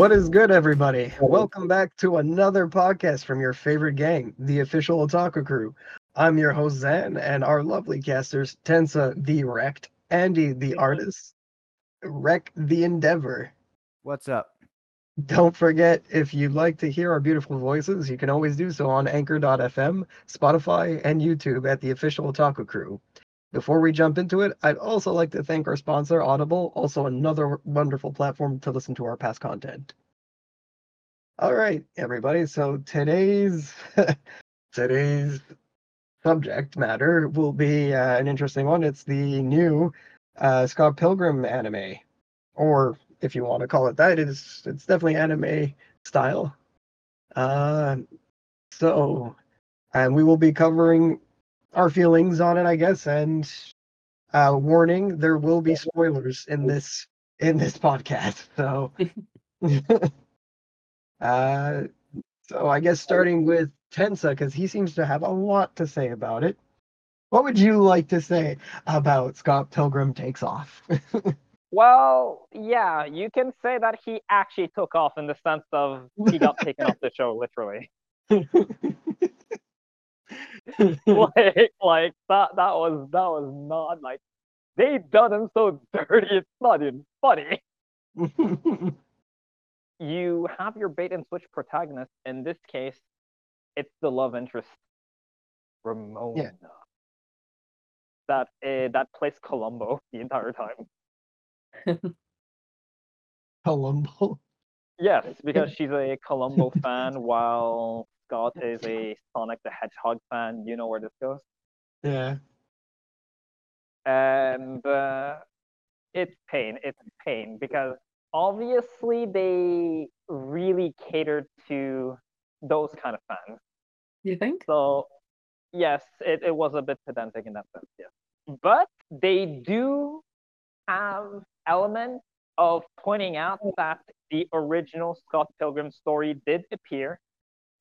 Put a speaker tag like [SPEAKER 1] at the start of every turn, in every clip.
[SPEAKER 1] What is good, everybody? Welcome back to another podcast from your favorite gang, the official Otaku Crew. I'm your host, Zan, and our lovely casters, Tensa the Wrecked, Andy the Artist, Wreck the Endeavor.
[SPEAKER 2] What's up?
[SPEAKER 1] Don't forget, if you'd like to hear our beautiful voices, you can always do so on Anchor.fm, Spotify, and YouTube at the official Otaku Crew. Before we jump into it, I'd also like to thank our sponsor, Audible, also another wonderful platform to listen to our past content. All right, everybody. So today's today's subject matter will be uh, an interesting one. It's the new uh, Scott Pilgrim anime, or if you want to call it that, it's it's definitely anime style. Uh, so, and we will be covering our feelings on it, I guess. And uh, warning: there will be spoilers in this in this podcast. So, uh, so I guess starting with Tensa, because he seems to have a lot to say about it. What would you like to say about Scott Pilgrim Takes Off?
[SPEAKER 3] Well, yeah, you can say that he actually took off in the sense of he got taken off the show, literally. like, like that that was that was not like they done him so dirty. It's not even funny. you have your bait and switch protagonist. In this case, it's the love interest, Ramona.
[SPEAKER 1] Yeah.
[SPEAKER 3] That uh, that plays Columbo the entire time.
[SPEAKER 1] Columbo.
[SPEAKER 3] Yes, because she's a Columbo fan, while Scott is a Sonic the Hedgehog fan. You know where this goes.
[SPEAKER 1] Yeah.
[SPEAKER 3] and uh, it's pain. It's pain because obviously they really catered to those kind of fans.
[SPEAKER 4] You think?
[SPEAKER 3] So yes, it, it was a bit pedantic in that sense, yes. But they do have elements of pointing out that the original Scott Pilgrim story did appear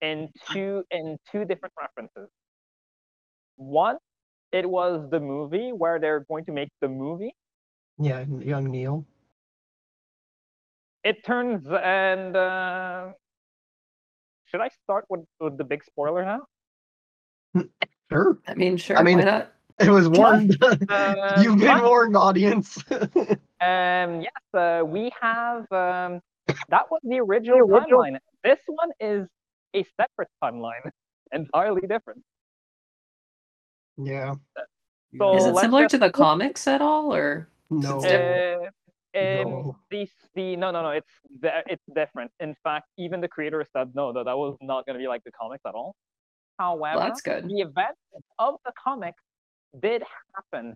[SPEAKER 3] in two in two different references. One, it was the movie where they're going to make the movie.
[SPEAKER 1] Yeah, young Neil.
[SPEAKER 3] It turns and uh, should I start with, with the big spoiler now?
[SPEAKER 1] Sure.
[SPEAKER 4] I mean, sure.
[SPEAKER 1] I mean-
[SPEAKER 4] why not?
[SPEAKER 1] It was warned.
[SPEAKER 3] Uh,
[SPEAKER 1] You've been
[SPEAKER 3] fine.
[SPEAKER 1] warned, audience.
[SPEAKER 3] Um, yes, uh, we have. Um, that was the original timeline. This one is a separate timeline, entirely different.
[SPEAKER 1] yeah.
[SPEAKER 3] So
[SPEAKER 4] Is it similar
[SPEAKER 3] just-
[SPEAKER 4] to the comics at all, or
[SPEAKER 1] No.
[SPEAKER 3] Uh, um,
[SPEAKER 1] No.
[SPEAKER 3] the, the no no no it's it's different. In fact, even the creator said no that that was not going to be like the comics at all. However,
[SPEAKER 4] well, that's good.
[SPEAKER 3] the events of the comics did happen.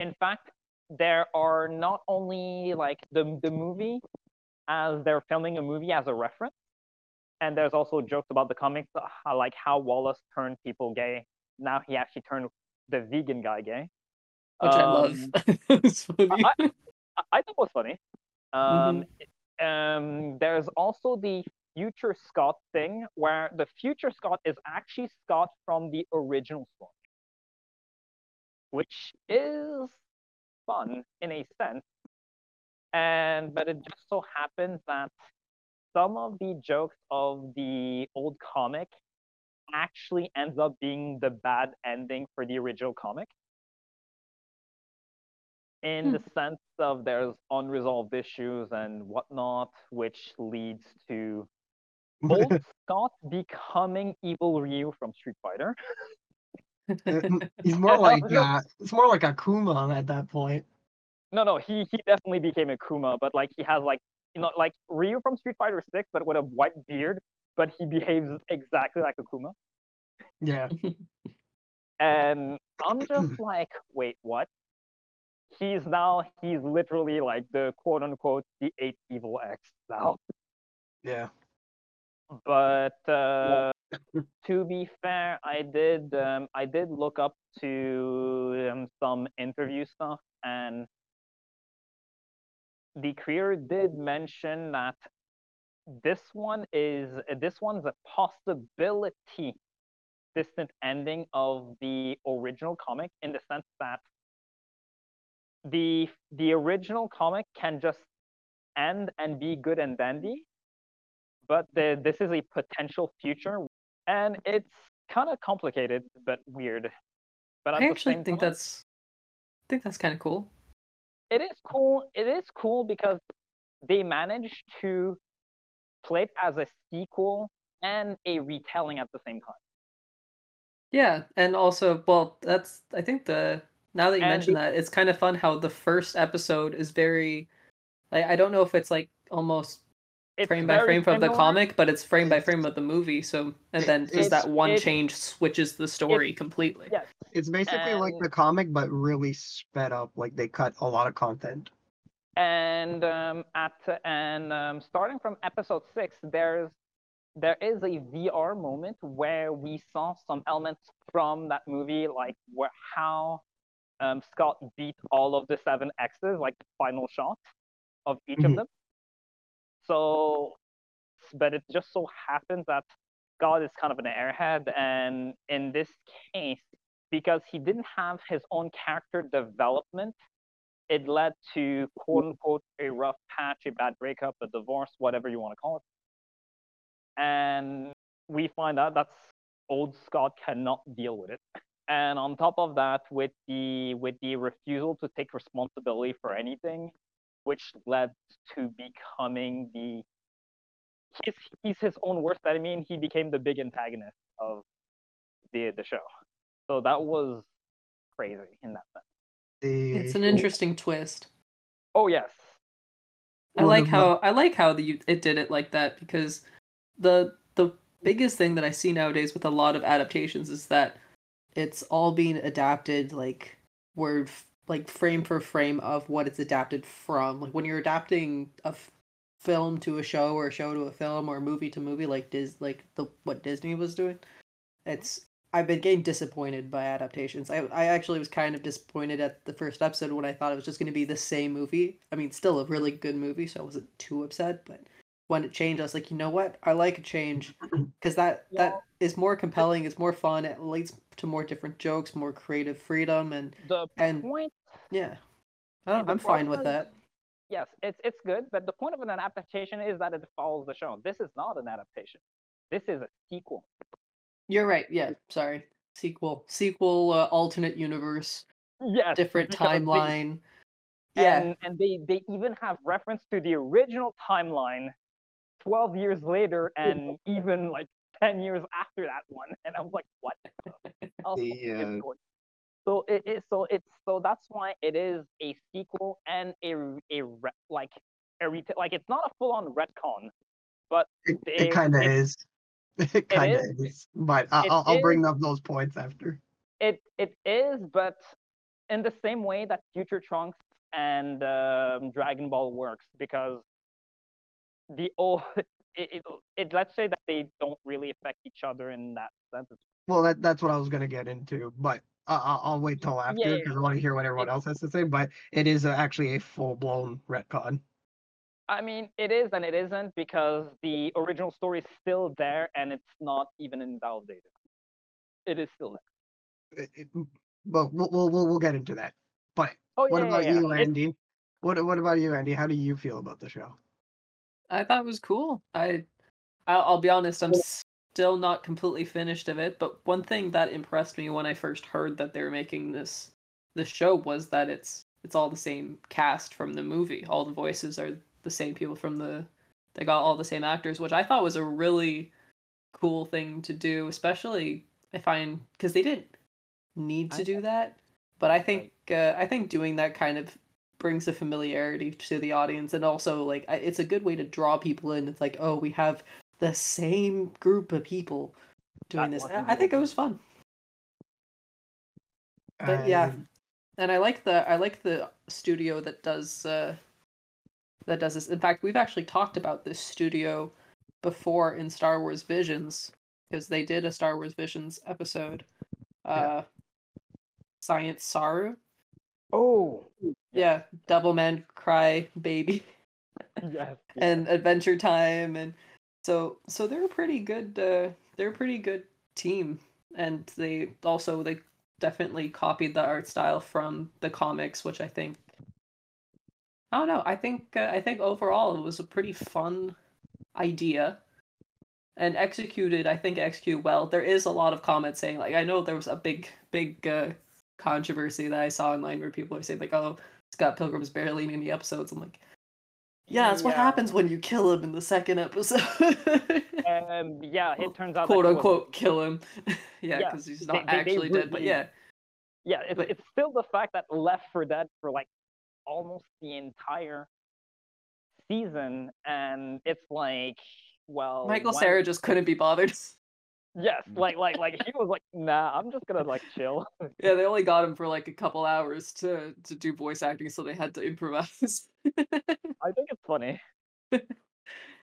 [SPEAKER 3] In fact, there are not only like the the movie as they're filming a movie as a reference, and there's also jokes about the comics, uh, how, like how Wallace turned people gay. Now he actually turned the vegan guy gay,
[SPEAKER 4] Which I love.
[SPEAKER 3] Um,
[SPEAKER 4] funny.
[SPEAKER 3] I, I thought was funny. Um, it- um, there's also the future Scott thing where the future Scott is actually Scott from the original story, which is fun in a sense. And but it just so happens that some of the jokes of the old comic actually ends up being the bad ending for the original comic in
[SPEAKER 4] Hmm.
[SPEAKER 3] the sense of there's unresolved issues and whatnot, which leads to old Scott becoming evil Ryu from Street Fighter.
[SPEAKER 1] He's more like uh, it's more like Akuma at that point.
[SPEAKER 3] No, no, he he definitely became Akuma, but like he has like you know like Ryu from Street Fighter Six, but with a white beard, but he behaves exactly like Akuma.
[SPEAKER 1] Yeah.
[SPEAKER 3] And I'm just like, wait, what? He's now he's literally like the quote unquote the eighth evil X now.
[SPEAKER 1] Yeah.
[SPEAKER 3] but uh, to be fair, I did um, I did look up to um, some interview stuff, and the creator did mention that this one is this one's a possibility distant ending of the original comic in the sense that the the original comic can just end and be good and dandy but the, this is a potential future, and it's kind of complicated but weird. But
[SPEAKER 4] I actually think
[SPEAKER 3] time,
[SPEAKER 4] that's I think that's kind of cool.
[SPEAKER 3] It is cool. It is cool because they managed to play it as a sequel and a retelling at the same time.
[SPEAKER 4] Yeah, and also, well, that's I think the now that you
[SPEAKER 3] And
[SPEAKER 4] mention that, it's kind of fun how the first episode is very I, I don't know if it's like almost
[SPEAKER 3] It's
[SPEAKER 4] frame by
[SPEAKER 3] very
[SPEAKER 4] frame from the comic, but it's frame by frame of the movie. So and then
[SPEAKER 1] it's-
[SPEAKER 4] just that one
[SPEAKER 3] it-
[SPEAKER 4] change switches the story completely.
[SPEAKER 3] Yes,
[SPEAKER 1] It's basically like the comic, but really sped up. Like they cut a lot of content.
[SPEAKER 3] and um, at and um, starting from episode six, there's there is a VR moment where we saw some elements from that movie, like where how um, Scott beat all of the seven X's, like the final shot of each of
[SPEAKER 1] Mhm.
[SPEAKER 3] them. So, but it just so happens that Scott is kind of an airhead, and in this case, because he didn't have his own character development, it led to quote mm. unquote a rough patch, a bad breakup, a divorce, whatever you want to call it. And we find out that old Scott cannot deal with it. And on top of that, with the with the refusal to take responsibility for anything, which led to becoming the he's he's his own worst enemy, and he became the big antagonist of the the show. So that was crazy in that sense.
[SPEAKER 4] It's an interesting twist.
[SPEAKER 3] Oh yes,
[SPEAKER 4] I
[SPEAKER 1] One
[SPEAKER 4] like
[SPEAKER 1] of my-
[SPEAKER 4] how I like how the it did it like that because the the biggest thing that I see nowadays with a lot of adaptations is that it's all being adapted like word f- like frame for frame of what it's adapted from. Like when you're adapting a f- film to a show or a show to a film or a movie to movie like Dis like the what Disney was doing, it's I've been getting disappointed by adaptations. I I actually was kind of disappointed at the first episode when I thought it was just going to be the same movie. I mean, still a really good movie, so I wasn't too upset. But when it changed, I was like, you know what? I like a change because that
[SPEAKER 3] Yeah.
[SPEAKER 4] that is more compelling. It's more fun. It leads to more different jokes, more creative freedom, and
[SPEAKER 3] the
[SPEAKER 4] And-
[SPEAKER 3] point
[SPEAKER 4] yeah, I
[SPEAKER 3] the
[SPEAKER 4] I'm fine with
[SPEAKER 3] is-
[SPEAKER 4] that.
[SPEAKER 3] yes, it's it's good, but the point of an adaptation is that it follows the show. This is not an adaptation. This is a sequel.
[SPEAKER 4] You're right. Yeah, sorry. Sequel, sequel, uh, alternate universe,
[SPEAKER 3] Yes,
[SPEAKER 4] different
[SPEAKER 3] because they-
[SPEAKER 4] timeline. Yeah,
[SPEAKER 3] and and they they even have reference to the original timeline 12 years later and even like 10 years after that one and i'm like what How
[SPEAKER 1] The,
[SPEAKER 3] fucking is going- so it is so it's so that's why it is a sequel and a a re- like a reta- like it's not a full-on retcon but
[SPEAKER 1] It, it kind of is It kind of
[SPEAKER 3] is.
[SPEAKER 1] is. But I, I'll, I'll bring up those points after.
[SPEAKER 3] it it is but in the same way that future trunks and um, dragon ball works because the old it, it, it let's say that they don't really affect each other in that sense
[SPEAKER 1] Well, that, that's what I was gonna get into, but I'll, I'll wait till after
[SPEAKER 3] yeah,
[SPEAKER 1] because I want to hear what everyone else has to say. But it is actually a full blown retcon.
[SPEAKER 3] i mean it is and it isn't because the original story is still there and it's not even invalidated it is still there
[SPEAKER 1] It, it, but we'll, we'll we'll we'll get into that. But
[SPEAKER 3] oh
[SPEAKER 1] what
[SPEAKER 3] yeah,
[SPEAKER 1] about
[SPEAKER 3] yeah, yeah.
[SPEAKER 1] you, Andy? What what about you, Andy? How do you feel about the show?
[SPEAKER 4] I thought it was cool. I, I'll, I'll be honest, I'm still not completely finished of it. But one thing that impressed me when I first heard that they were making this this show was that it's it's all the same cast from the movie. All the voices are the same people from the. They got all the same actors, which I thought was a really cool thing to do. Especially I find because they didn't need to do that, but I think uh, I think doing that kind of brings a familiarity to the audience and also like it's a good way to draw people in. It's like oh we have the same group of people doing
[SPEAKER 3] That
[SPEAKER 4] this i I think it was fun. But yeah.
[SPEAKER 1] And
[SPEAKER 4] and i like the i like the studio that does uh that does this. In fact we've actually talked about this studio before in star wars visions because they did a star wars visions episode uh Science SARU.
[SPEAKER 3] Oh
[SPEAKER 4] yeah. Double man cry baby.
[SPEAKER 3] Yes
[SPEAKER 4] and Adventure Time and so so they're a pretty good uh they're a pretty good team. And they also they definitely copied the art style from the comics which I think I don't know I think uh, I think overall it was a pretty fun idea and executed I think execute well. There is a lot of comments saying like I know there was a big big uh, controversy that I saw online where people are saying like oh Scott Pilgrim's barely in any episodes. I'm like yeah, that's what
[SPEAKER 3] Yeah.
[SPEAKER 4] happens when you kill him in the second episode.
[SPEAKER 3] Um, yeah, it turns out
[SPEAKER 4] quote unquote kill him. yeah,
[SPEAKER 3] Yeah,
[SPEAKER 4] because he's
[SPEAKER 3] they-
[SPEAKER 4] not
[SPEAKER 3] they- they
[SPEAKER 4] actually dead. But yeah,
[SPEAKER 3] yeah, it's,
[SPEAKER 4] But-
[SPEAKER 3] it's still the fact that Left for Dead for like almost the entire season, and it's like, well,
[SPEAKER 4] Michael
[SPEAKER 3] when-
[SPEAKER 4] Cera just couldn't be bothered.
[SPEAKER 3] Yes, like like like he was like, nah, I'm just gonna like chill.
[SPEAKER 4] yeah, they only got him for like a couple hours to to do voice acting, so they had to improvise.
[SPEAKER 3] I think it's funny.
[SPEAKER 4] oh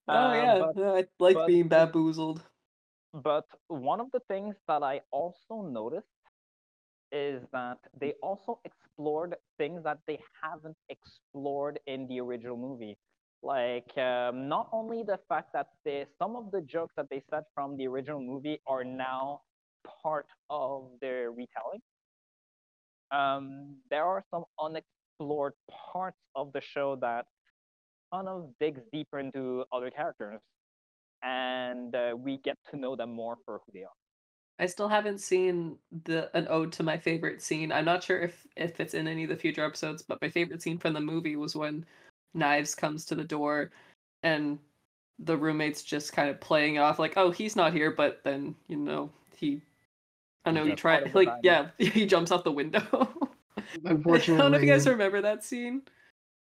[SPEAKER 3] Uh,
[SPEAKER 4] yeah,
[SPEAKER 3] but-
[SPEAKER 4] I like
[SPEAKER 3] but
[SPEAKER 4] being bamboozled.
[SPEAKER 3] But one of the things that I also noticed is that they also explored things that they haven't explored in the original movie. Like um, not only the fact that they, some of the jokes that they said from the original movie are now part of their retelling. Um, there are some unexplored parts of the show that kind of digs deeper into other characters and uh, we get to know them more for who they are.
[SPEAKER 4] I still haven't seen the an ode to my favorite scene. I'm not sure if if it's in any of the future episodes, but my favorite scene from the movie was when Knives comes to the door and the roommates just kind of playing it off like, "Oh, he's not here," but then, you know, he I know he
[SPEAKER 3] Just
[SPEAKER 4] tried like yeah, he jumps out the window.
[SPEAKER 1] Unfortunately.
[SPEAKER 4] I don't know if you guys remember that scene.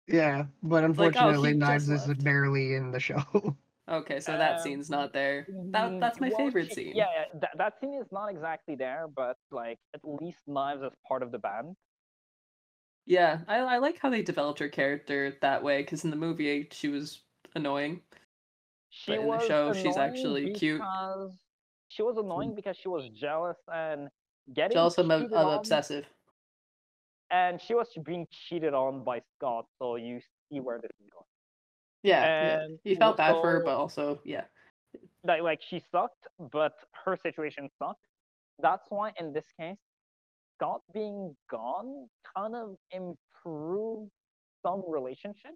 [SPEAKER 1] yeah, but
[SPEAKER 4] like, oh,
[SPEAKER 1] unfortunately, Knives is
[SPEAKER 4] left.
[SPEAKER 1] barely in the show.
[SPEAKER 4] Okay, so that
[SPEAKER 3] Um,
[SPEAKER 4] scene's not there. That
[SPEAKER 3] Mm,
[SPEAKER 4] that's my
[SPEAKER 3] well,
[SPEAKER 4] favorite scene.
[SPEAKER 3] Yeah, yeah that, that scene is not exactly there, but like at least Knives is part of the band.
[SPEAKER 4] Yeah, I I like how they developed her character that way because in the movie she was annoying.
[SPEAKER 3] She
[SPEAKER 4] But in the show, she's actually cute.
[SPEAKER 3] She was annoying mm. because she was jealous and getting
[SPEAKER 4] Jealous ob-
[SPEAKER 3] on,
[SPEAKER 4] obsessive.
[SPEAKER 3] and she was being cheated on by Scott. So you see where this is going.
[SPEAKER 4] Yeah, yeah.
[SPEAKER 3] And
[SPEAKER 4] He felt bad for her, but also yeah.
[SPEAKER 3] like like she sucked, but her situation sucked. That's why in this case, Scott being gone kind of improved some relationship.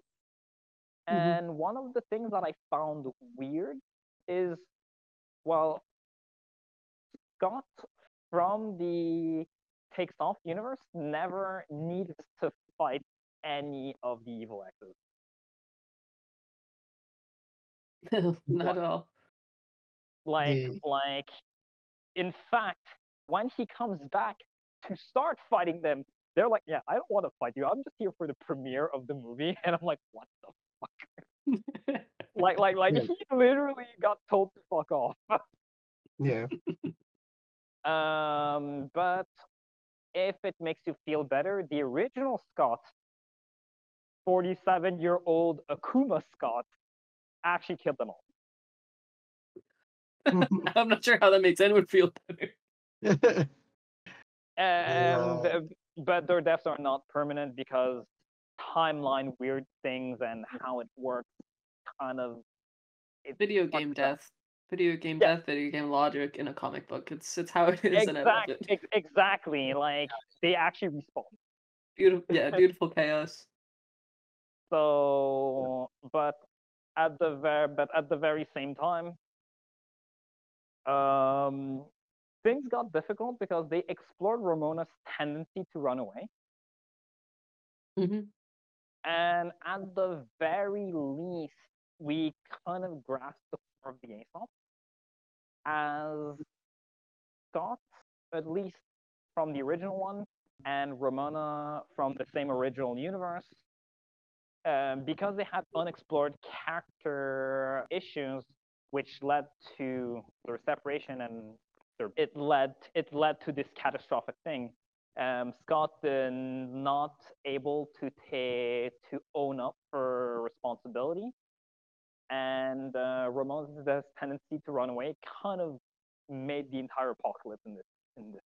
[SPEAKER 4] Mhm.
[SPEAKER 3] And one of the things that I found weird is, well, Scott from the Takes Off universe never needs to fight any of the evil exes.
[SPEAKER 4] Not at all.
[SPEAKER 3] like
[SPEAKER 1] Yeah.
[SPEAKER 3] like in fact when he comes back to start fighting them they're like yeah i don't want to fight you i'm just here for the premiere of the movie and i'm like what the fuck like like like
[SPEAKER 1] Yeah.
[SPEAKER 3] he literally got told to fuck off
[SPEAKER 1] Yeah.
[SPEAKER 3] um but if it makes you feel better the original scott 47 year old akuma scott actually killed them all
[SPEAKER 4] I'm not sure how that makes anyone feel better.
[SPEAKER 3] And
[SPEAKER 1] Yeah.
[SPEAKER 3] but their deaths are not permanent because timeline weird things and how it works kind of it
[SPEAKER 4] Video
[SPEAKER 3] fucks
[SPEAKER 4] game
[SPEAKER 3] up.
[SPEAKER 4] death. Video game
[SPEAKER 3] Yeah.
[SPEAKER 4] death, video game logic in a comic book. It's it's how it is and I it.
[SPEAKER 3] ex- exactly like they actually respawn
[SPEAKER 4] Beautiful yeah, beautiful chaos.
[SPEAKER 3] so but at the very but at the very same time um things got difficult because they explored ramona's tendency to run away.
[SPEAKER 4] Hmm
[SPEAKER 3] And at the very least, we kind of grasp the core of the Aesop as Scott, at least from the original one, and Ramona from the same original universe, um, because they had unexplored character issues, which led to their separation and it led it led to this catastrophic thing. Um, Scott uh, not able to to own up for responsibility, and uh, Ramon's tendency to run away kind of made the entire apocalypse in this in this,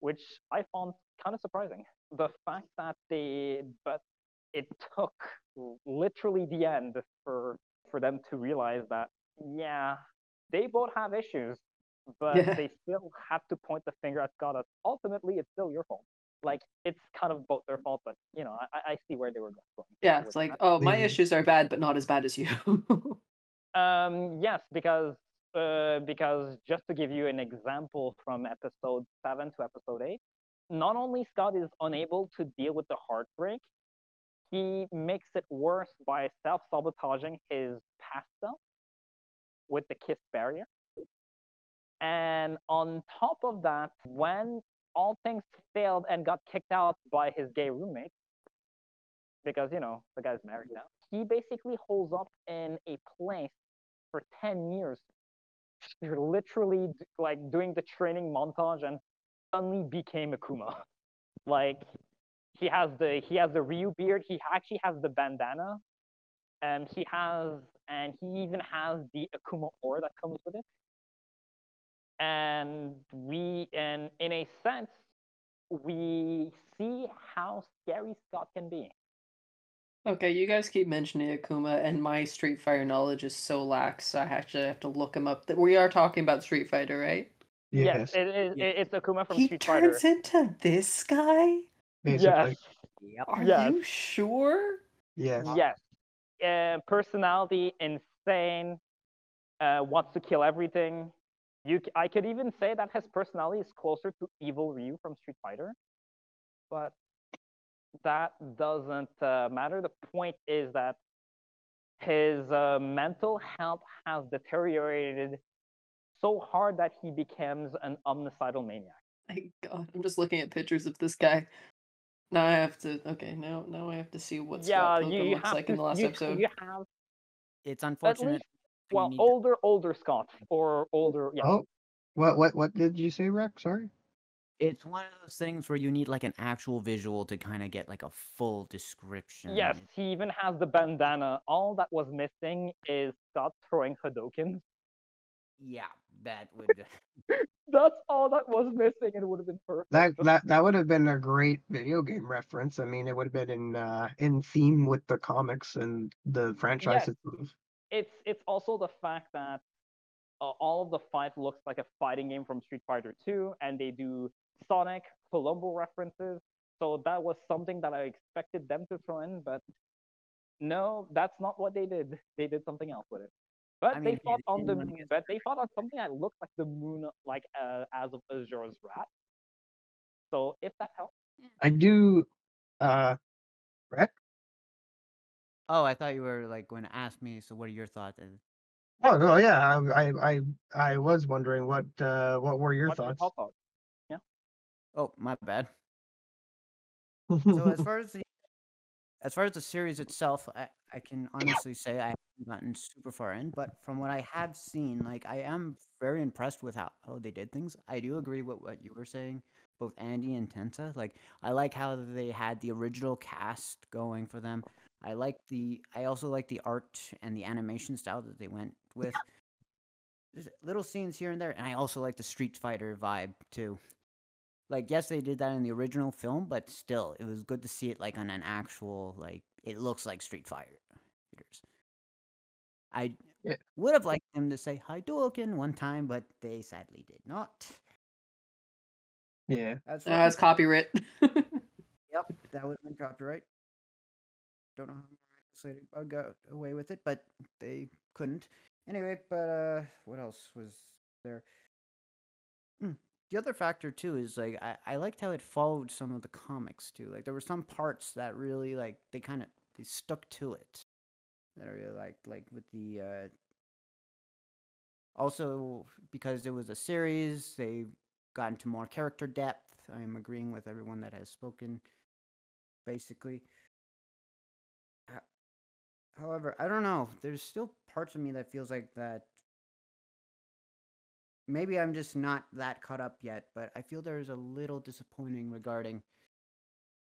[SPEAKER 3] which I found kind of surprising. The fact that they, but it took literally the end for for them to realize that yeah, they both have issues, but
[SPEAKER 4] Yeah.
[SPEAKER 3] they still have to point the finger at Scott as ultimately it's still your fault. Like it's kind of both their fault, but you know, I, I see where they were going.
[SPEAKER 4] Yeah,
[SPEAKER 3] with
[SPEAKER 4] it's like,
[SPEAKER 3] that.
[SPEAKER 4] oh, my
[SPEAKER 1] Mhm.
[SPEAKER 4] issues are bad, but not as bad as you.
[SPEAKER 3] Um, yes, because uh, because just to give you an example from episode seven to episode eight, not only Scott is unable to deal with the heartbreak, he makes it worse by self-sabotaging his past self with the kiss barrier. And on top of that, when all things failed and got kicked out by his gay roommate, because you know the guy's married now, he basically holds up in a place for 10 years. You're literally like doing the training montage and suddenly became Akuma. Like he has the he has the Ryu beard, he actually has the bandana, and he has and he even has the Akuma ore that comes with it. And we and in a sense, we see how scary Scott can be.
[SPEAKER 4] Okay, you guys keep mentioning Akuma, and my Street Fighter knowledge is so lax. I actually have to look him up. That we are talking about Street Fighter, right?
[SPEAKER 3] Yes,
[SPEAKER 1] Yes,
[SPEAKER 3] it, it,
[SPEAKER 2] Yeah.
[SPEAKER 3] it's Akuma from
[SPEAKER 4] he
[SPEAKER 3] Street Fighter.
[SPEAKER 4] turns into this guy.
[SPEAKER 1] basically.
[SPEAKER 3] Yes,
[SPEAKER 2] Yep.
[SPEAKER 4] Are
[SPEAKER 3] Yes.
[SPEAKER 4] you sure?
[SPEAKER 1] Yes.
[SPEAKER 3] yes. Uh, personality insane. Uh, wants to kill everything. You, c- I could even say that his personality is closer to Evil Ryu from Street Fighter, but that doesn't uh, matter. The point is that his uh, mental health has deteriorated so hard that he becomes an omnicidal maniac.
[SPEAKER 4] My God, I'm just looking at pictures of this guy. Now I have to. Okay, now now I have to see what
[SPEAKER 3] yeah,
[SPEAKER 4] Scott
[SPEAKER 3] you,
[SPEAKER 4] Pilgrim
[SPEAKER 3] you
[SPEAKER 4] looks
[SPEAKER 3] have
[SPEAKER 4] like
[SPEAKER 3] to,
[SPEAKER 4] in the last
[SPEAKER 3] you,
[SPEAKER 4] episode.
[SPEAKER 3] You have
[SPEAKER 2] It's unfortunate.
[SPEAKER 3] Least
[SPEAKER 2] you
[SPEAKER 3] well
[SPEAKER 2] need
[SPEAKER 3] older older Scott or older yeah.
[SPEAKER 1] Oh, what what what did you say, Rex? Sorry.
[SPEAKER 2] It's one of those things where you need like an actual visual to kind of get like a full description.
[SPEAKER 3] Yes, he even has the bandana. All that was missing is Scott throwing Hadokens.
[SPEAKER 2] Yeah, that would.
[SPEAKER 3] That's all that was missing. It would have been perfect.
[SPEAKER 1] That that that would have been a great video game reference. I mean, it would have been in uh, in theme with the comics and the franchise itself.
[SPEAKER 3] It's it's also the fact that uh, all of the fight looks like a fighting game from Street Fighter 2, and they do Sonic, Columbo references. So that was something that I expected them to throw in, but no, that's not what they did. They did something else with it. But
[SPEAKER 2] I
[SPEAKER 3] they
[SPEAKER 2] mean,
[SPEAKER 3] fought
[SPEAKER 2] yeah,
[SPEAKER 3] on the
[SPEAKER 2] anyone gets-
[SPEAKER 3] but they fought on something that looked like the moon, like uh, as of Azura's rat. So if that helps,
[SPEAKER 1] I do. Uh, Rex.
[SPEAKER 2] Oh, I thought you were like going to ask me. So, what are your thoughts? And-
[SPEAKER 1] Oh no, yeah. I I I, I was wondering what uh, what were your
[SPEAKER 3] what's
[SPEAKER 1] thoughts?
[SPEAKER 3] hot dog?
[SPEAKER 2] Oh, my bad. So as far as the as far as the series itself, I, I can honestly say I haven't gotten super far in, but from what I have seen, like I am very impressed with how, how they did things. I do agree with what you were saying, both Andy and Tensa. Like I like how they had the original cast going for them. I like the I also like the art and the animation style that they went with. There's little scenes here and there, and I also like the Street Fighter vibe too like yes they did that in the original film but still it was good to see it like on an actual like it looks like street fighter i
[SPEAKER 1] Yeah.
[SPEAKER 2] would have liked them to say hi, Hadouken one time but they sadly did not
[SPEAKER 1] yeah.
[SPEAKER 2] as
[SPEAKER 4] Uh, it's copyright.
[SPEAKER 2] yep that would have been copyright don't know how they got away with it but they couldn't anyway but uh what else was there Hmm, the other factor too is like I, I liked how it followed some of the comics too. Like there were some parts that really like they kind of they stuck to it. That I really liked, like with the uh also because it was a series, they got into more character depth. I'm agreeing with everyone that has spoken. Basically, however, I don't know. There's still parts of me that feels like that maybe I'm just not that caught up yet, but I feel there's a little disappointing regarding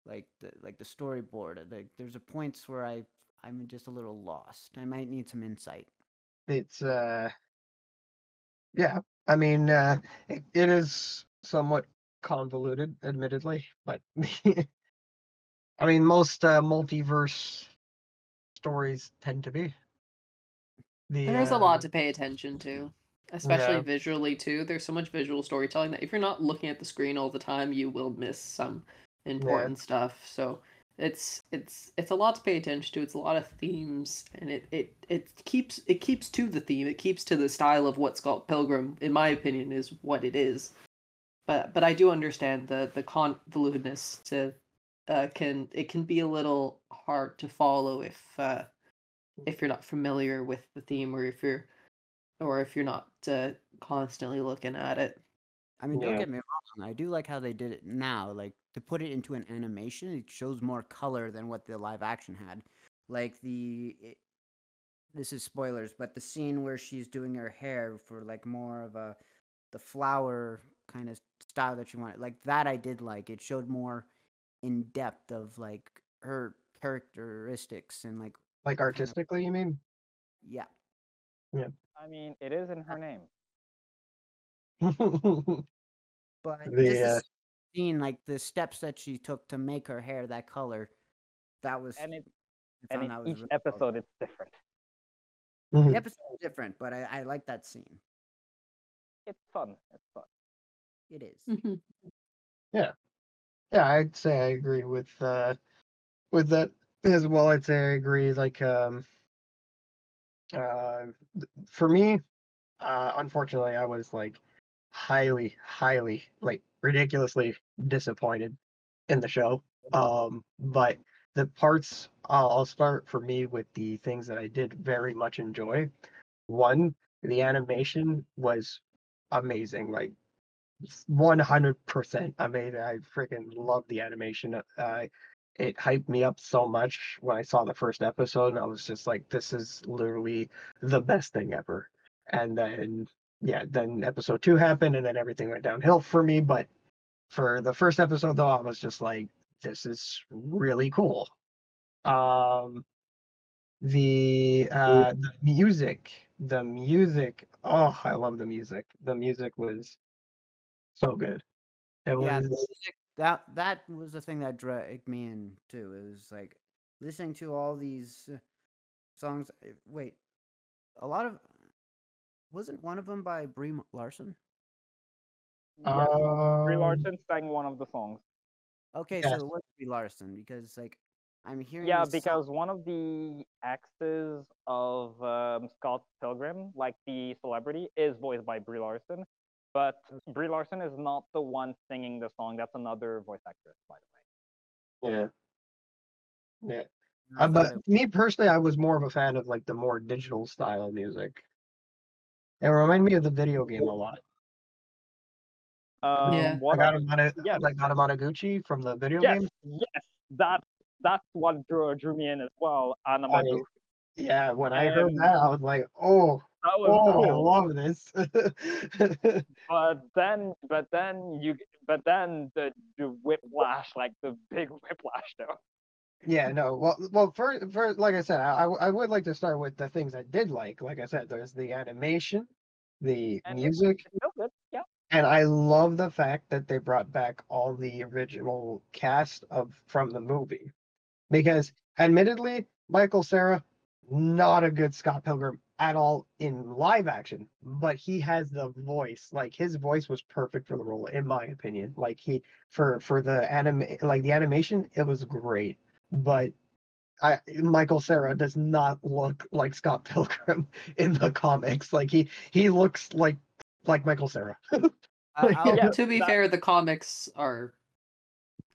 [SPEAKER 2] like the like the storyboard. Like there's a points where I I'm just a little lost. I might need some insight.
[SPEAKER 1] It's uh, yeah. I mean, uh, it, it is somewhat convoluted, admittedly, but I mean, most uh, multiverse stories tend to be. The,
[SPEAKER 4] There's a
[SPEAKER 1] uh,
[SPEAKER 4] lot to pay attention to, especially
[SPEAKER 1] Yeah.
[SPEAKER 4] visually too. There's so much visual storytelling that if you're not looking at the screen all the time, you will miss some important stuff. So it's it's it's a lot to pay attention to. It's a lot of themes, and it it it keeps it keeps to the theme. It keeps to the style of what Scott Pilgrim, in my opinion, is what it is. But but I do understand the the convolutedness to uh, can it can be a little hard to follow if uh, if you're not familiar with the theme or if you're or if you're not uh, constantly looking at it.
[SPEAKER 2] I mean, don't get me wrong. I do like how they did it now. Like to put it into an animation, it shows more color than what the live action had. Like the it, this is spoilers, but the scene where she's doing her hair for like more of a the flower kind of style that she wanted, like that I did like. It showed more in depth of like her characteristics and like
[SPEAKER 1] Like artistically, you mean?
[SPEAKER 2] yeah.
[SPEAKER 3] Yeah i mean, it is in her name.
[SPEAKER 2] But
[SPEAKER 1] The,
[SPEAKER 2] just
[SPEAKER 1] uh,
[SPEAKER 2] the scene, like the steps that she took to make her hair that color, that was
[SPEAKER 3] And it and
[SPEAKER 2] found
[SPEAKER 3] in
[SPEAKER 2] that was
[SPEAKER 3] each
[SPEAKER 2] really well
[SPEAKER 3] episode it's different.
[SPEAKER 2] The
[SPEAKER 1] Mhm.
[SPEAKER 2] episode is different, but I, I like that scene.
[SPEAKER 3] It's fun. It's fun.
[SPEAKER 2] It is.
[SPEAKER 4] Mhm.
[SPEAKER 1] Yeah, I'd say I agree with uh with that as well. I'd say I agree. Like um uh for me, uh unfortunately I was like highly, highly like ridiculously disappointed in the show. Um but the parts I'll, I'll start for me with the things that I did very much enjoy. One, the animation was amazing. Like 100% I mean, I freaking love the animation. Uh, it hyped me up so much when I saw the first episode, and I was just like, this is literally the best thing ever. And then, yeah, then episode two happened, and then everything went downhill for me. But for the first episode, though, I was just like, this is really cool. Um, the uh, the music, the music. Oh, I love the music. The music was so good. It
[SPEAKER 2] Yeah,
[SPEAKER 1] was
[SPEAKER 2] the that that was the thing that dragged me in too. It was like listening to all these uh, songs. uh, Wait, a lot of wasn't one of them by Brie M- Larson?
[SPEAKER 3] Yeah. Brie
[SPEAKER 1] um,
[SPEAKER 3] Larson sang one of the songs.
[SPEAKER 2] Okay,
[SPEAKER 1] yes.
[SPEAKER 2] so it was Brie Larson because like I'm hearing.
[SPEAKER 3] Yeah,
[SPEAKER 2] this song-
[SPEAKER 3] because one of the exes of um, Scott Pilgrim, like the celebrity, is voiced by Brie Larson. But Brie Larson is not the one singing the song. That's another voice actress, by the way.
[SPEAKER 1] Yeah. Yeah. Uh, but me personally, I was more of a fan of like the more digital style music. It reminded me of the video game a lot.
[SPEAKER 3] Um,
[SPEAKER 4] Yeah.
[SPEAKER 1] I
[SPEAKER 3] What
[SPEAKER 1] got
[SPEAKER 3] I-
[SPEAKER 1] him out of
[SPEAKER 3] yes.
[SPEAKER 1] like got him out of Gucci from the video
[SPEAKER 3] yes,
[SPEAKER 1] game.
[SPEAKER 3] yes, that that's what drew, drew me in as well. And I'm
[SPEAKER 1] I-
[SPEAKER 3] like,
[SPEAKER 1] Yeah, when I heard
[SPEAKER 3] Um,
[SPEAKER 1] that, I was like, oh,
[SPEAKER 3] that was
[SPEAKER 1] oh, I love this.
[SPEAKER 3] But then, but then you, but then the the whiplash, like the big whiplash, though.
[SPEAKER 1] Yeah, no. Well, well, for for like I said, I, I would like to start with the things I did like. Like I said, there's the animation, the
[SPEAKER 3] And
[SPEAKER 1] music,
[SPEAKER 3] No good. Yeah.
[SPEAKER 1] and I love the fact that they brought back all the original cast of from the movie, because admittedly, Michael Cera, not a good Scott Pilgrim at all in live action, but he has the voice. Like his voice was perfect for the role, in my opinion. Like he for for the anime, like the animation, it was great but I Michael Cera does not look like Scott Pilgrim in the comics. Like he he looks like like Michael Cera.
[SPEAKER 2] I- I'll-
[SPEAKER 3] Yeah,
[SPEAKER 4] to be
[SPEAKER 3] that-
[SPEAKER 4] fair, the comics are.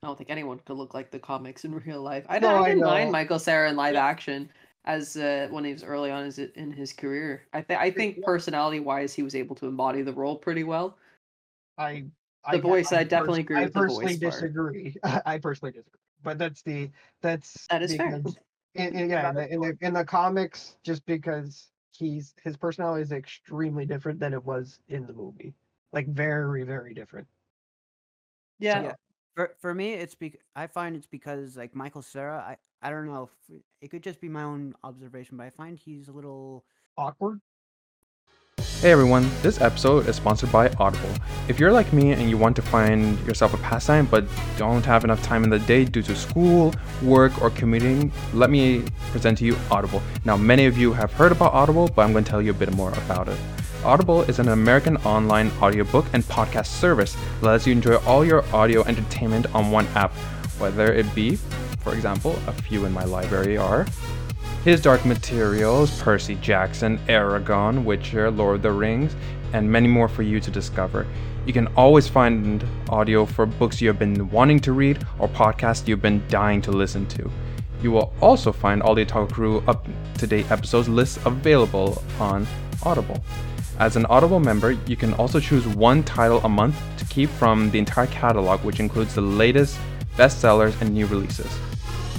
[SPEAKER 4] I don't think anyone could look like the comics in real life. I,
[SPEAKER 1] No,
[SPEAKER 4] I
[SPEAKER 1] I
[SPEAKER 4] didn't mind
[SPEAKER 1] know.
[SPEAKER 4] Michael Cera in live
[SPEAKER 3] Yeah.
[SPEAKER 4] action as uh, when he was early on his, in his career. I think I think personality wise, he was able to embody the role pretty well.
[SPEAKER 1] I
[SPEAKER 4] The voice, I definitely
[SPEAKER 1] pers-
[SPEAKER 4] agree
[SPEAKER 1] I
[SPEAKER 4] with the
[SPEAKER 1] personally disagree. I personally disagree. But that's the that's
[SPEAKER 4] That is fair.
[SPEAKER 1] because in, in- yeah in the, in the in the comics just because he's his personality is extremely different than it was in the movie. Like very very different.
[SPEAKER 4] Yeah,
[SPEAKER 2] Yeah. For for me, it's bec- I find it's because like Michael Cera. I I don't know. If, it could just be my own observation, but I find he's a little.
[SPEAKER 1] Awkward.
[SPEAKER 5] Hey everyone, this episode is sponsored by Audible. If you're like me and you want to find yourself a pastime but don't have enough time in the day due to school, work, or commuting, let me present to you Audible. Now, many of you have heard about Audible, but I'm going to tell you a bit more about it. Audible is an American online audiobook and podcast service that lets you enjoy all your audio entertainment on one app, whether it be For example, a few in my library are His Dark Materials, Percy Jackson, Eragon, Witcher, Lord of the Rings, and many more for you to discover. You can always find audio for books you have been wanting to read or podcasts you've been dying to listen to. You will also find all the Otaku Crew up to date episodes lists available on Audible. As an Audible member, you can also choose one title a month to keep from the entire catalog, which includes the latest bestsellers and new releases.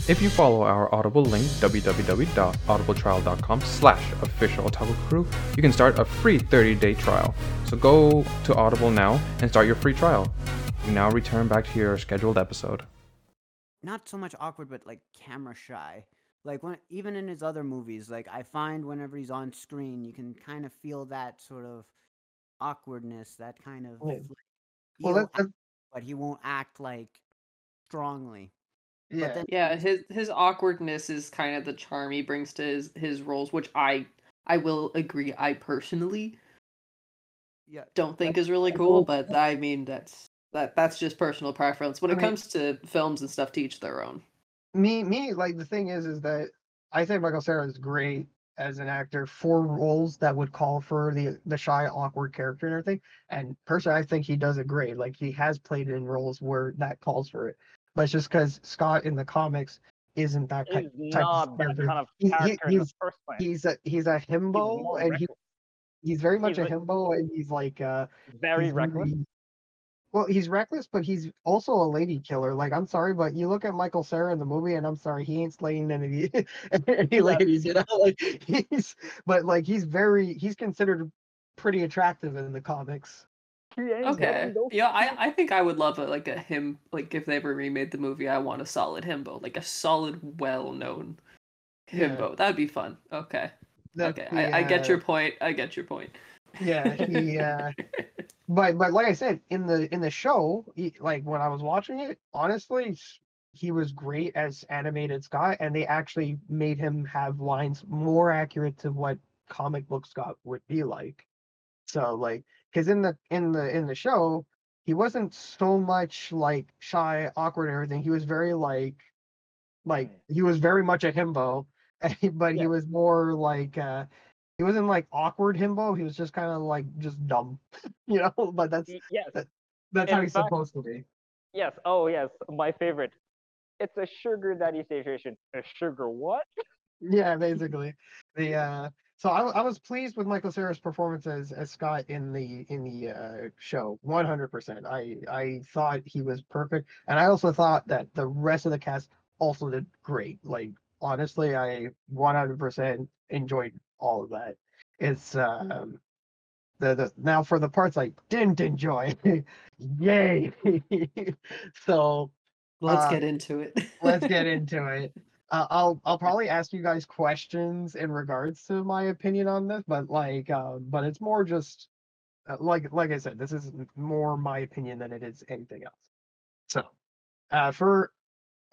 [SPEAKER 5] If you follow our Audible link, www.audibletrial.com slash official Crew, you can start a free 30-day trial. So go to Audible now and start your free trial. You now return back to your scheduled episode.
[SPEAKER 2] Not so much awkward, but like camera shy. Like when even in his other movies, like I find whenever he's on screen, you can kind of feel that sort of awkwardness, that kind of.
[SPEAKER 1] Yeah.
[SPEAKER 2] like,
[SPEAKER 1] Well, that, that,
[SPEAKER 2] act, but he won't act like strongly.
[SPEAKER 1] yeah.
[SPEAKER 2] But then
[SPEAKER 4] Yeah, his his awkwardness is kind of the charm he brings to his his roles, which I I will agree. I personally
[SPEAKER 2] yeah,
[SPEAKER 4] don't think is really cool, but I mean that's that that's just personal preference. When
[SPEAKER 1] I
[SPEAKER 4] it
[SPEAKER 1] mean-
[SPEAKER 4] comes to films and stuff, to each their own.
[SPEAKER 1] Me me like the thing is is that I think Michael Cera is great as an actor for roles that would call for the the shy awkward character and everything. And personally I think he does it great. Like he has played in roles where that calls for it. But it's just because Scott in the comics isn't that
[SPEAKER 3] Is
[SPEAKER 1] kind type
[SPEAKER 3] not
[SPEAKER 1] of
[SPEAKER 3] that kind of
[SPEAKER 1] He- he-
[SPEAKER 3] character in the
[SPEAKER 1] he's-
[SPEAKER 3] first place.
[SPEAKER 1] he's a he's a himbo
[SPEAKER 3] more
[SPEAKER 1] and he, he's very much
[SPEAKER 3] He's
[SPEAKER 1] a
[SPEAKER 3] a-
[SPEAKER 1] himbo and he's like uh
[SPEAKER 3] Very reckless.
[SPEAKER 1] really- well, he's reckless, but he's also a lady killer. Like, I'm sorry, but you look at Michael Cera in the movie, and I'm sorry, he ain't slaying any any ladies, you know. Like, he's but like he's very he's considered pretty attractive in the comics.
[SPEAKER 4] Okay. Yeah, I I think I would love a, like a him like if they ever remade the movie, I want a solid himbo, like a solid, well known
[SPEAKER 1] Yeah.
[SPEAKER 4] himbo. That'd be fun. Okay.
[SPEAKER 1] That's
[SPEAKER 4] okay.
[SPEAKER 1] the,
[SPEAKER 4] I, I get
[SPEAKER 1] uh,
[SPEAKER 4] your point. I get your point.
[SPEAKER 1] Yeah, he. Uh, but but like I said in the in the show, he, like when I was watching it, honestly, he was great as animated Scott, and they actually made him have lines more accurate to what comic book Scott would be like. So like, because in the in the in the show, he wasn't so much like shy, awkward, and everything. He was very like, like he was very much a himbo, but he was more like. uh he wasn't like awkward himbo. He was just kind of like just dumb, you know. But that's
[SPEAKER 3] Yes,
[SPEAKER 1] that's how he's
[SPEAKER 3] fact-
[SPEAKER 1] supposed to be.
[SPEAKER 3] yes. Oh, yes. My favorite. It's a sugar daddy situation. A sugar what?
[SPEAKER 1] Yeah, basically. The uh, so I, I was pleased with Michael Cera's performance as, as Scott in the in the uh, show. One hundred percent. I I thought he was perfect, and I also thought that the rest of the cast also did great. Like honestly, I one hundred percent enjoyed all of that. It's um the, the now for the parts I didn't enjoy, yay! so
[SPEAKER 4] Let's
[SPEAKER 1] Uh,
[SPEAKER 4] get into it.
[SPEAKER 1] let's get into it. Uh, I'll I'll probably ask you guys questions in regards to my opinion on this, but like, uh, but it's more just uh, like like I said, this is more my opinion than it is anything else. So, uh, for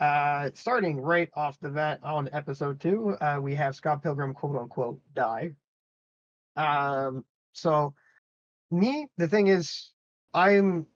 [SPEAKER 1] uh, starting right off the bat on episode two, uh, we have Scott Pilgrim quote unquote die. Um, so me, the thing is, I'm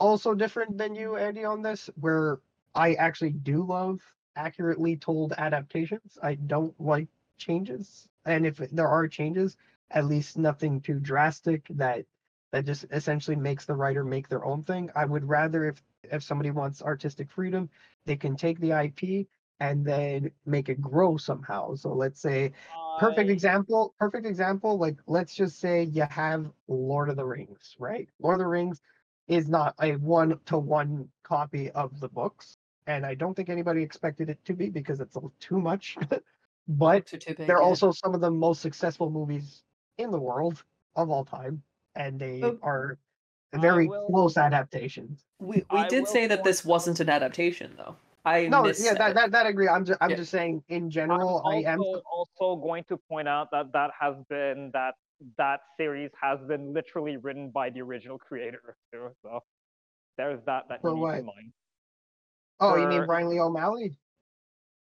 [SPEAKER 1] also different than you, Andy, on this, where I actually do love accurately told adaptations. I don't like changes, and if there are changes, at least nothing too drastic that that just essentially makes the writer make their own thing. I would rather if if somebody wants artistic freedom, they can take the IP and then make it grow somehow. So let's say perfect example perfect example like let's just say you have lord of the rings right lord of the rings is not a one to one copy of the books and i don't think anybody expected it to be because it's a little too much but
[SPEAKER 4] too big,
[SPEAKER 1] they're
[SPEAKER 4] yeah.
[SPEAKER 1] also some of the most successful movies in the world of all time and they
[SPEAKER 4] Oh.
[SPEAKER 1] are
[SPEAKER 3] I
[SPEAKER 1] very
[SPEAKER 3] will-
[SPEAKER 1] close adaptations
[SPEAKER 4] We we
[SPEAKER 3] I
[SPEAKER 4] did say that this wasn't an adaptation though. I
[SPEAKER 1] no yeah that, that, that I agree i'm just i'm
[SPEAKER 4] Yeah.
[SPEAKER 1] just saying in
[SPEAKER 3] I'm
[SPEAKER 1] general i am
[SPEAKER 3] also, also going to point out that that has been that that series has been literally written by the original creator too. So there's that that
[SPEAKER 1] For
[SPEAKER 3] you need in mind.
[SPEAKER 1] oh you mean brian lee o'malley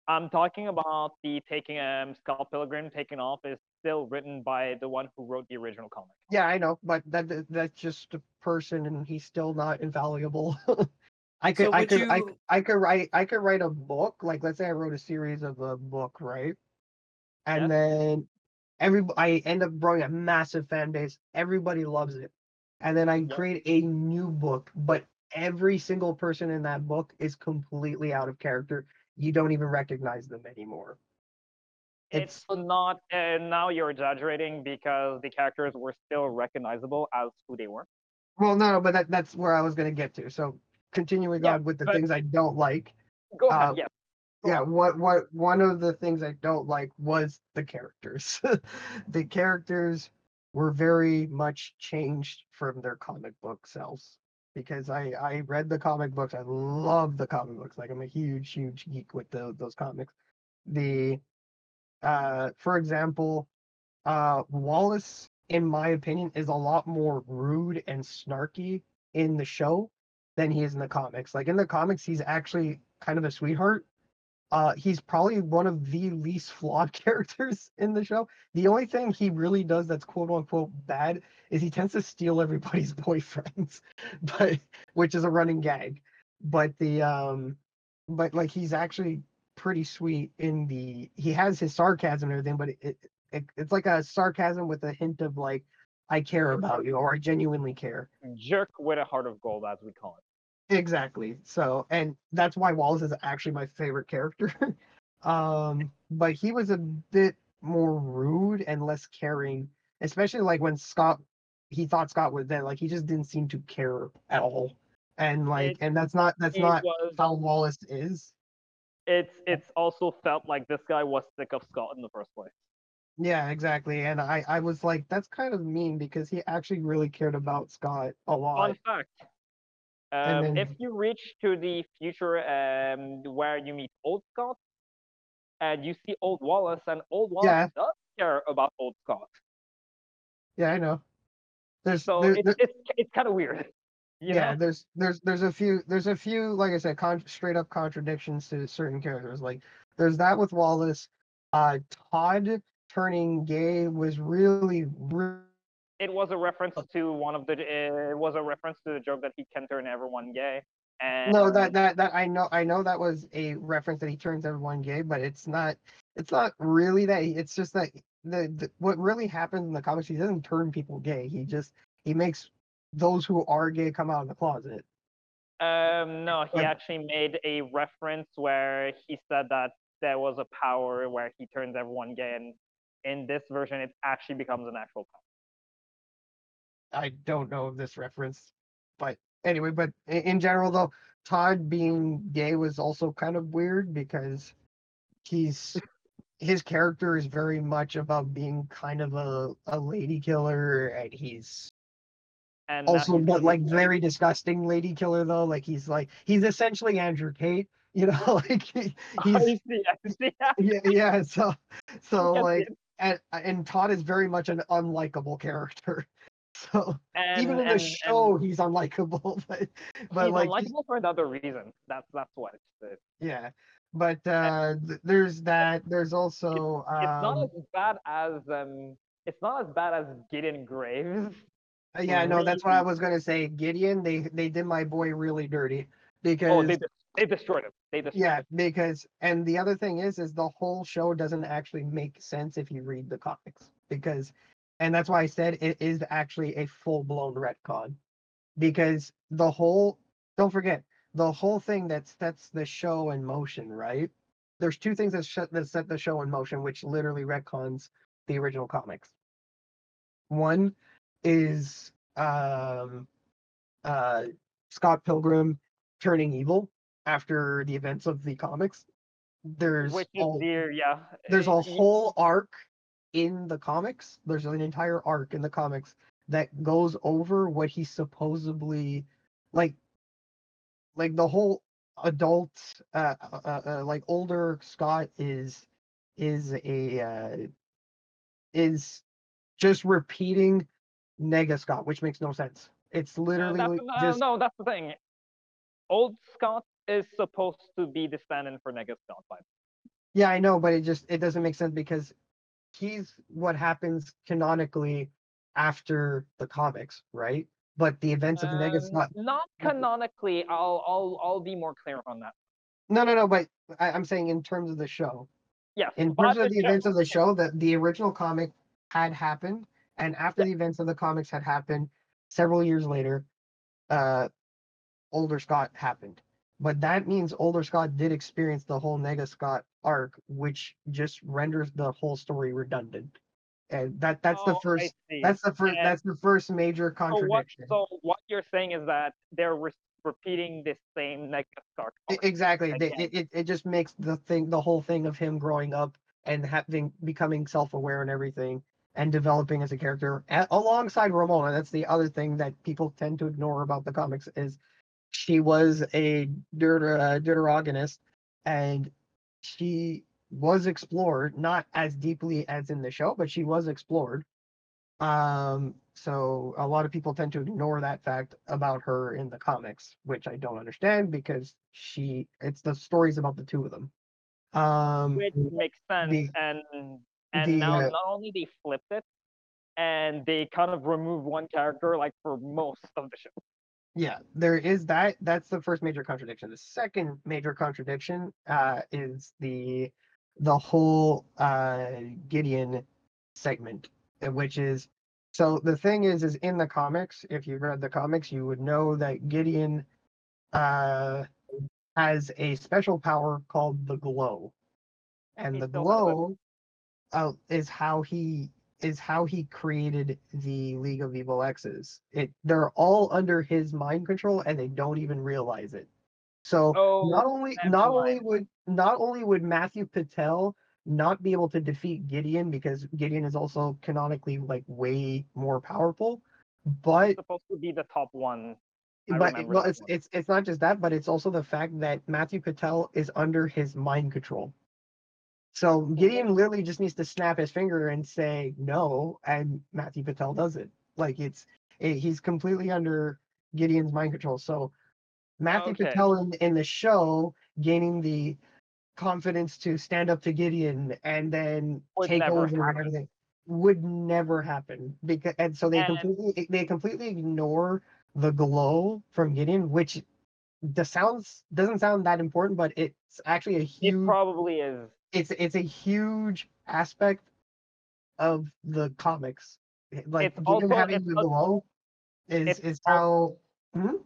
[SPEAKER 3] I'm talking about the taking um Scott Pilgrim taking off is still written by the one who wrote the original comic.
[SPEAKER 1] Yeah, I know, but that that- that's just a person, and he's still not invaluable. I could,
[SPEAKER 4] So
[SPEAKER 1] I
[SPEAKER 4] would
[SPEAKER 1] could, I,
[SPEAKER 4] you-
[SPEAKER 1] I could write, I could write a book. Like, let's say I wrote a series of a book, right? And
[SPEAKER 3] Yeah.
[SPEAKER 1] then every, I end up growing a massive fan base. Everybody loves it, and then I
[SPEAKER 3] Yeah.
[SPEAKER 1] create a new book, but every single person in that book is completely out of character. You don't even recognize them anymore.
[SPEAKER 3] It's not, and now you're exaggerating because the characters were still recognizable as who they were.
[SPEAKER 1] Well, no, but that, that's where I was going to get to. So continuing
[SPEAKER 3] Yeah,
[SPEAKER 1] on with the things I don't like.
[SPEAKER 3] Go ahead,
[SPEAKER 1] Uh.
[SPEAKER 3] Go
[SPEAKER 1] Yeah,
[SPEAKER 3] on.
[SPEAKER 1] what what one of the things I don't like was the characters. the characters were very much changed from their comic book selves because I I read the comic books. I love the comic books. Like I'm a huge huge geek with the, those comics. The uh for example, uh Wallace in my opinion is a lot more rude and snarky in the show than he is in the comics. Like in the comics he's actually kind of a sweetheart uh, he's probably one of the least flawed characters in the show. The only thing he really does that's quote unquote bad is he tends to steal everybody's boyfriends, but which is a running gag. But the um, but like he's actually pretty sweet in the he has his sarcasm and everything, but it, it it's like a sarcasm with a hint of like I care about you or I genuinely care.
[SPEAKER 3] Jerk with a heart of gold, as we call it.
[SPEAKER 1] Exactly. So, and that's why Wallace is actually my favorite character. um, but he was a bit more rude and less caring, especially like when Scott he thought Scott was dead. Like he just didn't seem to care at all. And like,
[SPEAKER 3] It-
[SPEAKER 1] and that's not that's not
[SPEAKER 3] was,
[SPEAKER 1] how Wallace is.
[SPEAKER 3] It's it's also felt like this guy was sick of Scott in the first place.
[SPEAKER 1] Yeah, exactly. And I I was like, that's kind of mean because he actually really cared about Scott a lot.
[SPEAKER 3] Fun fact. Um,
[SPEAKER 1] then-
[SPEAKER 3] if you reach to the future um, where you meet old Scott and you see old Wallace, and old Wallace
[SPEAKER 1] Yeah.
[SPEAKER 3] does care about old Scott.
[SPEAKER 1] Yeah, I know. There's
[SPEAKER 3] So
[SPEAKER 1] there-
[SPEAKER 3] it's
[SPEAKER 1] there-
[SPEAKER 3] it's it's kind of weird. You
[SPEAKER 1] yeah
[SPEAKER 3] know?
[SPEAKER 1] there's there's there's a few there's a few like i said con- straight up contradictions to certain characters like there's that with wallace uh todd turning gay was really, re-
[SPEAKER 3] It was a reference to one of the. It was a reference to the joke that he can turn everyone gay. And
[SPEAKER 1] no that that that i know i know that was a reference that he turns everyone gay but it's not it's not really that it's just that the, the what really happens in the comics he doesn't turn people gay he just he makes those who are gay come out of the closet
[SPEAKER 3] Um, no, he actually made a reference where he said that there was a power where he turns everyone gay, and in this version, it actually becomes an actual power.
[SPEAKER 1] I don't know of this reference, but anyway, but in, in general though, Todd being gay was also kind of weird because he's his character is very much about being kind of a, a lady killer and he's
[SPEAKER 3] And
[SPEAKER 1] also but like very disgusting lady killer though. Like he's like he's essentially Andrew Tate, you know, like he, he's
[SPEAKER 3] I see, I see.
[SPEAKER 1] yeah, yeah, so so like and and Todd is very much an unlikable character. So
[SPEAKER 3] And,
[SPEAKER 1] even in the
[SPEAKER 3] and-
[SPEAKER 1] show,
[SPEAKER 3] and
[SPEAKER 1] he's unlikable. But but
[SPEAKER 3] he's
[SPEAKER 1] like
[SPEAKER 3] unlikable for another reason. That's that's what it's. It's,
[SPEAKER 1] yeah, but uh, th- there's that. There's also
[SPEAKER 3] it's not
[SPEAKER 1] um,
[SPEAKER 3] as bad as um. It's not as bad as Gideon Graves.
[SPEAKER 1] Uh, yeah, no, that's what I was gonna say. Gideon, they they did my boy really dirty because
[SPEAKER 3] Oh, they de- they destroyed him. They destroyed
[SPEAKER 1] yeah,
[SPEAKER 3] him.
[SPEAKER 1] because and the other thing is, is the whole show doesn't actually make sense if you read the comics because, and that's why I said it is actually a full blown retcon, because the whole don't forget the whole thing that sets the show in motion, right? There's two things that, sh- that set the show in motion, which literally retcons the original comics. One is um, uh, Scott Pilgrim turning evil after the events of the comics. There's
[SPEAKER 3] Which is
[SPEAKER 1] all-
[SPEAKER 3] yeah.
[SPEAKER 1] there's a
[SPEAKER 3] y-
[SPEAKER 1] whole arc in the comics. There's an entire arc in the comics that goes over what he supposedly like like the whole adult uh, uh, uh uh, like older Scott is is a uh is just repeating Nega Scott, which makes no sense. It's
[SPEAKER 3] Uh,
[SPEAKER 1] literally
[SPEAKER 3] that's,
[SPEAKER 1] like
[SPEAKER 3] uh, no, that's the thing. Old Scott is supposed to be the stand-in for Nega Scott. By
[SPEAKER 1] Yeah, I know, but it just it doesn't make sense because he's what happens canonically after the comics, right? but the events of Nega
[SPEAKER 3] Um,
[SPEAKER 1] Scott.
[SPEAKER 3] not canonically. I'll I'll I'll be more clear on that.
[SPEAKER 1] No, no, no. But I, I'm saying in terms of the show.
[SPEAKER 3] Yes.
[SPEAKER 1] In terms of the events of the show, that the original comic had happened, and after the events of the comics had happened, several years later, uh, older Scott happened. But that means older Scott did experience the whole Nega Scott arc, which just renders the whole story redundant. And that that's the
[SPEAKER 3] Oh, I
[SPEAKER 1] first that's the first
[SPEAKER 3] And
[SPEAKER 1] that's the first major
[SPEAKER 3] So what,
[SPEAKER 1] contradiction.
[SPEAKER 3] so what you're saying is that they're re- repeating this same Nega Scott. Comic.
[SPEAKER 1] exactly. They- It, it, it just makes the thing the whole thing of him growing up and having becoming self-aware and everything and developing as a character a- alongside Ramona. That's the other thing that people tend to ignore about the comics is she was a deuter, uh, deuteragonist and she was explored not as deeply as in the show, but she was explored. Um, so a lot of people tend to ignore that fact about her in the comics, which I don't understand because she it's the stories about the two of them. Um
[SPEAKER 3] which makes sense.
[SPEAKER 1] the-
[SPEAKER 3] and and
[SPEAKER 1] the,
[SPEAKER 3] now
[SPEAKER 1] uh,
[SPEAKER 3] not only they flipped it, and they kind of removed one character like for most of the show.
[SPEAKER 1] yeah, there is that that's the first major contradiction. The second major contradiction uh is the the whole uh Gideon segment, uh, which is so the thing is is in the comics, if you've read the comics, you would know that Gideon uh has a special power called the glow. And
[SPEAKER 3] He
[SPEAKER 1] the
[SPEAKER 3] still has it.
[SPEAKER 1] glow uh, is how he is how he created the League of Evil X's. It they're all under his mind control and they don't even realize it. So
[SPEAKER 3] Oh,
[SPEAKER 1] not only not only would not only would Matthew Patel not be able to defeat Gideon because Gideon is also canonically like way more powerful, but
[SPEAKER 3] It's supposed to be the top one. I
[SPEAKER 1] but it- well, it's
[SPEAKER 3] one.
[SPEAKER 1] it's it's not just that, but it's also the fact that Matthew Patel is under his mind control. So Gideon literally just needs to snap his finger and say no, and Matthew Patel does it. Like it's it, he's completely under Gideon's mind control. So Matthew
[SPEAKER 3] Okay.
[SPEAKER 1] Patel in, in the show gaining the confidence to stand up to Gideon and then
[SPEAKER 3] Would
[SPEAKER 1] take over and
[SPEAKER 3] happen.
[SPEAKER 1] everything would never happen because and so they
[SPEAKER 3] And-
[SPEAKER 1] completely eh, they completely ignore the glow from Gideon, which the sounds doesn't sound that important, but it's actually a huge.
[SPEAKER 3] It probably is.
[SPEAKER 1] It's it's a huge aspect of the comics. Like
[SPEAKER 3] It's also-
[SPEAKER 1] having
[SPEAKER 3] it's
[SPEAKER 1] the glow is
[SPEAKER 3] it's
[SPEAKER 1] is how Hmm?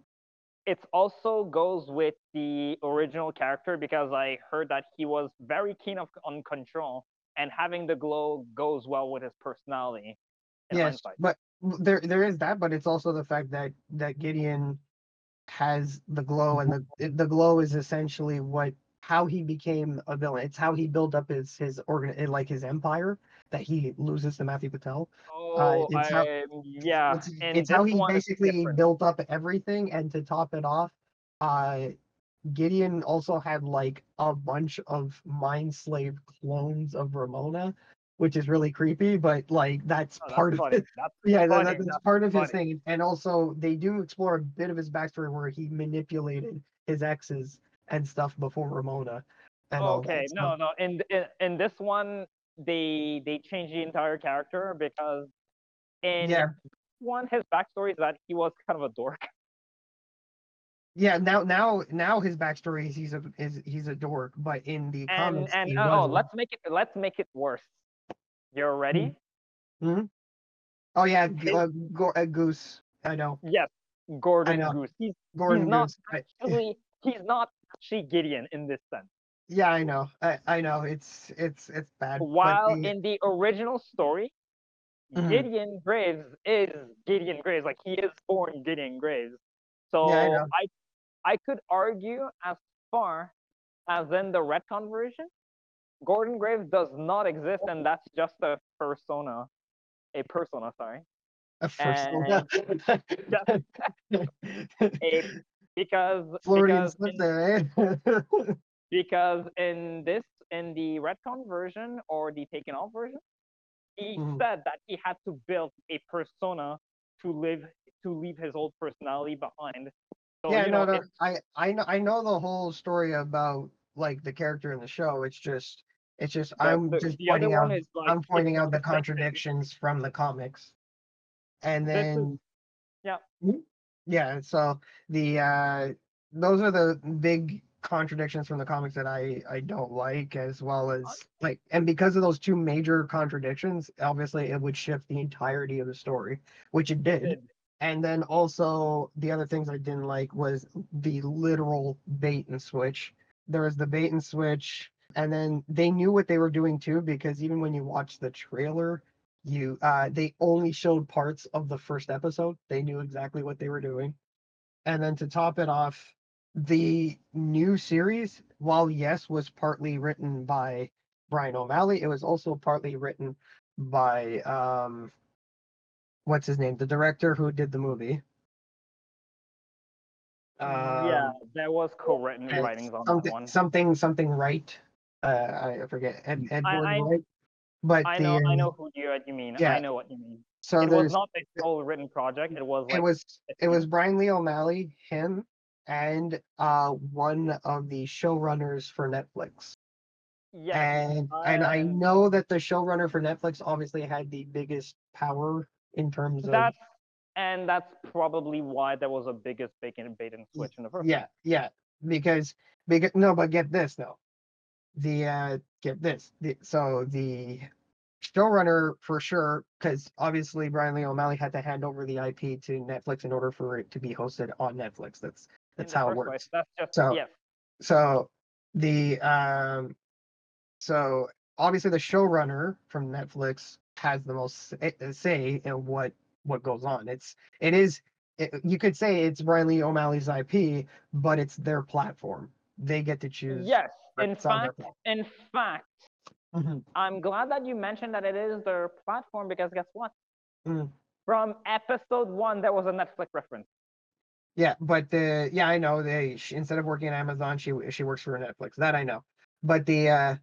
[SPEAKER 3] It also goes with the original character because I heard that he was very keen of, on control, and having the glow goes well with his personality.
[SPEAKER 1] yes,
[SPEAKER 3] hindsight.
[SPEAKER 1] but there there is that, but it's also the fact that that Gideon has the glow, and the the glow is essentially what how he became a villain. It's how he built up his his organ eh, like his empire that he loses to Matthew Patel.
[SPEAKER 3] Oh,
[SPEAKER 1] it's how-
[SPEAKER 3] I, yeah.
[SPEAKER 1] it's,
[SPEAKER 3] and
[SPEAKER 1] it's how he basically built up everything, and to top it off, uh, Gideon also had like a bunch of mind slave clones of Ramona, which is really creepy. But like that's
[SPEAKER 3] Oh, that's
[SPEAKER 1] part of
[SPEAKER 3] funny.
[SPEAKER 1] it.
[SPEAKER 3] That's
[SPEAKER 1] Yeah, that,
[SPEAKER 3] funny,
[SPEAKER 1] that- that's
[SPEAKER 3] that's
[SPEAKER 1] part of his thing. And also, they do explore a bit of his backstory where he manipulated his exes and stuff before Ramona. And
[SPEAKER 3] okay no no in, in in this one they they changed the entire character because in
[SPEAKER 1] Yeah,
[SPEAKER 3] one his backstory is that he was kind of a dork
[SPEAKER 1] yeah. Now, now, now his backstory is he's a is he's a dork, but in the
[SPEAKER 3] and
[SPEAKER 1] comics,
[SPEAKER 3] and
[SPEAKER 1] he
[SPEAKER 3] oh
[SPEAKER 1] wasn't.
[SPEAKER 3] let's make it let's make it worse you're ready Hmm.
[SPEAKER 1] Oh yeah,
[SPEAKER 3] His-
[SPEAKER 1] uh, Go- uh, Goose. I know.
[SPEAKER 3] yes gordon
[SPEAKER 1] know.
[SPEAKER 3] goose he's,
[SPEAKER 1] Gordon
[SPEAKER 3] he's not
[SPEAKER 1] Goose. I-
[SPEAKER 3] actually he's not actually gideon in this sense
[SPEAKER 1] yeah, I know. I, I know. It's it's it's bad.
[SPEAKER 3] while
[SPEAKER 1] the-
[SPEAKER 3] in the original story
[SPEAKER 1] Mhm.
[SPEAKER 3] gideon graves is gideon graves like he is born gideon graves so
[SPEAKER 1] Yeah, I.
[SPEAKER 3] I, I could argue as far as in the retcon version gordon graves does not exist and that's just a persona a persona sorry
[SPEAKER 1] a persona.
[SPEAKER 3] a, because because in,
[SPEAKER 1] there, eh?
[SPEAKER 3] because in this in the retcon version or the taken off version he
[SPEAKER 1] Mhm.
[SPEAKER 3] said that he had to build a persona to live to leave his old personality behind so
[SPEAKER 1] yeah,
[SPEAKER 3] you
[SPEAKER 1] no,
[SPEAKER 3] know,
[SPEAKER 1] no.
[SPEAKER 3] it's-
[SPEAKER 1] I, I know, I know the whole story about like the character in the show. It's just, it's just, I'm
[SPEAKER 3] the-
[SPEAKER 1] just
[SPEAKER 3] the
[SPEAKER 1] pointing out,
[SPEAKER 3] like
[SPEAKER 1] I'm pointing out the
[SPEAKER 3] the same thing.
[SPEAKER 1] contradictions from the comics, and
[SPEAKER 3] then is-
[SPEAKER 1] then Yeah, so the uh those are the big contradictions from the comics that I I don't like as well as like and because of those two major contradictions, obviously it would shift the entirety of the story, which it did.
[SPEAKER 3] Did.
[SPEAKER 1] And then also the other things I didn't like was the literal bait and switch. There was the bait and switch, and then they knew what they were doing too, because even when you watch the trailer, you uh they only showed parts of the first episode. They knew exactly what they were doing. And then to top it off, the new series, while yes, was partly written by Brian O'Malley, it was also partly written by um what's his name? The director who did the movie.
[SPEAKER 3] yeah,
[SPEAKER 1] Um,
[SPEAKER 3] there was co-written writings on that one.
[SPEAKER 1] something something right. Uh I forget Ed, Edward
[SPEAKER 3] I-
[SPEAKER 1] Wright. But
[SPEAKER 3] I
[SPEAKER 1] the,
[SPEAKER 3] know, I
[SPEAKER 1] um,
[SPEAKER 3] know who you, you mean.
[SPEAKER 1] yeah.
[SPEAKER 3] I know what you mean.
[SPEAKER 1] So
[SPEAKER 3] it was not a sole written project. It was like
[SPEAKER 1] it was it was. Brian Lee O'Malley, him, and uh one of the showrunners for Netflix.
[SPEAKER 3] Yeah.
[SPEAKER 1] and and I know that the showrunner for Netflix obviously had the biggest power in terms of
[SPEAKER 3] that's and that's probably why there was a biggest and bait and switch in the first.
[SPEAKER 1] yeah yeah because because no but get this though the uh get this the, so the showrunner for sure because obviously Brian Lee O'Malley had to hand over the IP to Netflix in order for it to be hosted on Netflix that's that's how it works
[SPEAKER 3] place. That's just
[SPEAKER 1] So-
[SPEAKER 3] yes.
[SPEAKER 1] so the um so obviously the showrunner from netflix has the most uh, say in what what goes on it's it is it, you could say it's Brian Lee O'Malley's IP but it's their platform they get to choose
[SPEAKER 3] Yes. In
[SPEAKER 1] what's on their
[SPEAKER 3] fact, in fact,
[SPEAKER 1] Mhm.
[SPEAKER 3] I'm glad that you mentioned that it is their platform because guess what?
[SPEAKER 1] Mm.
[SPEAKER 3] From episode one, there was a Netflix reference.
[SPEAKER 1] yeah but the yeah I know they she, instead of working at Amazon she she works for Netflix that I know but the uh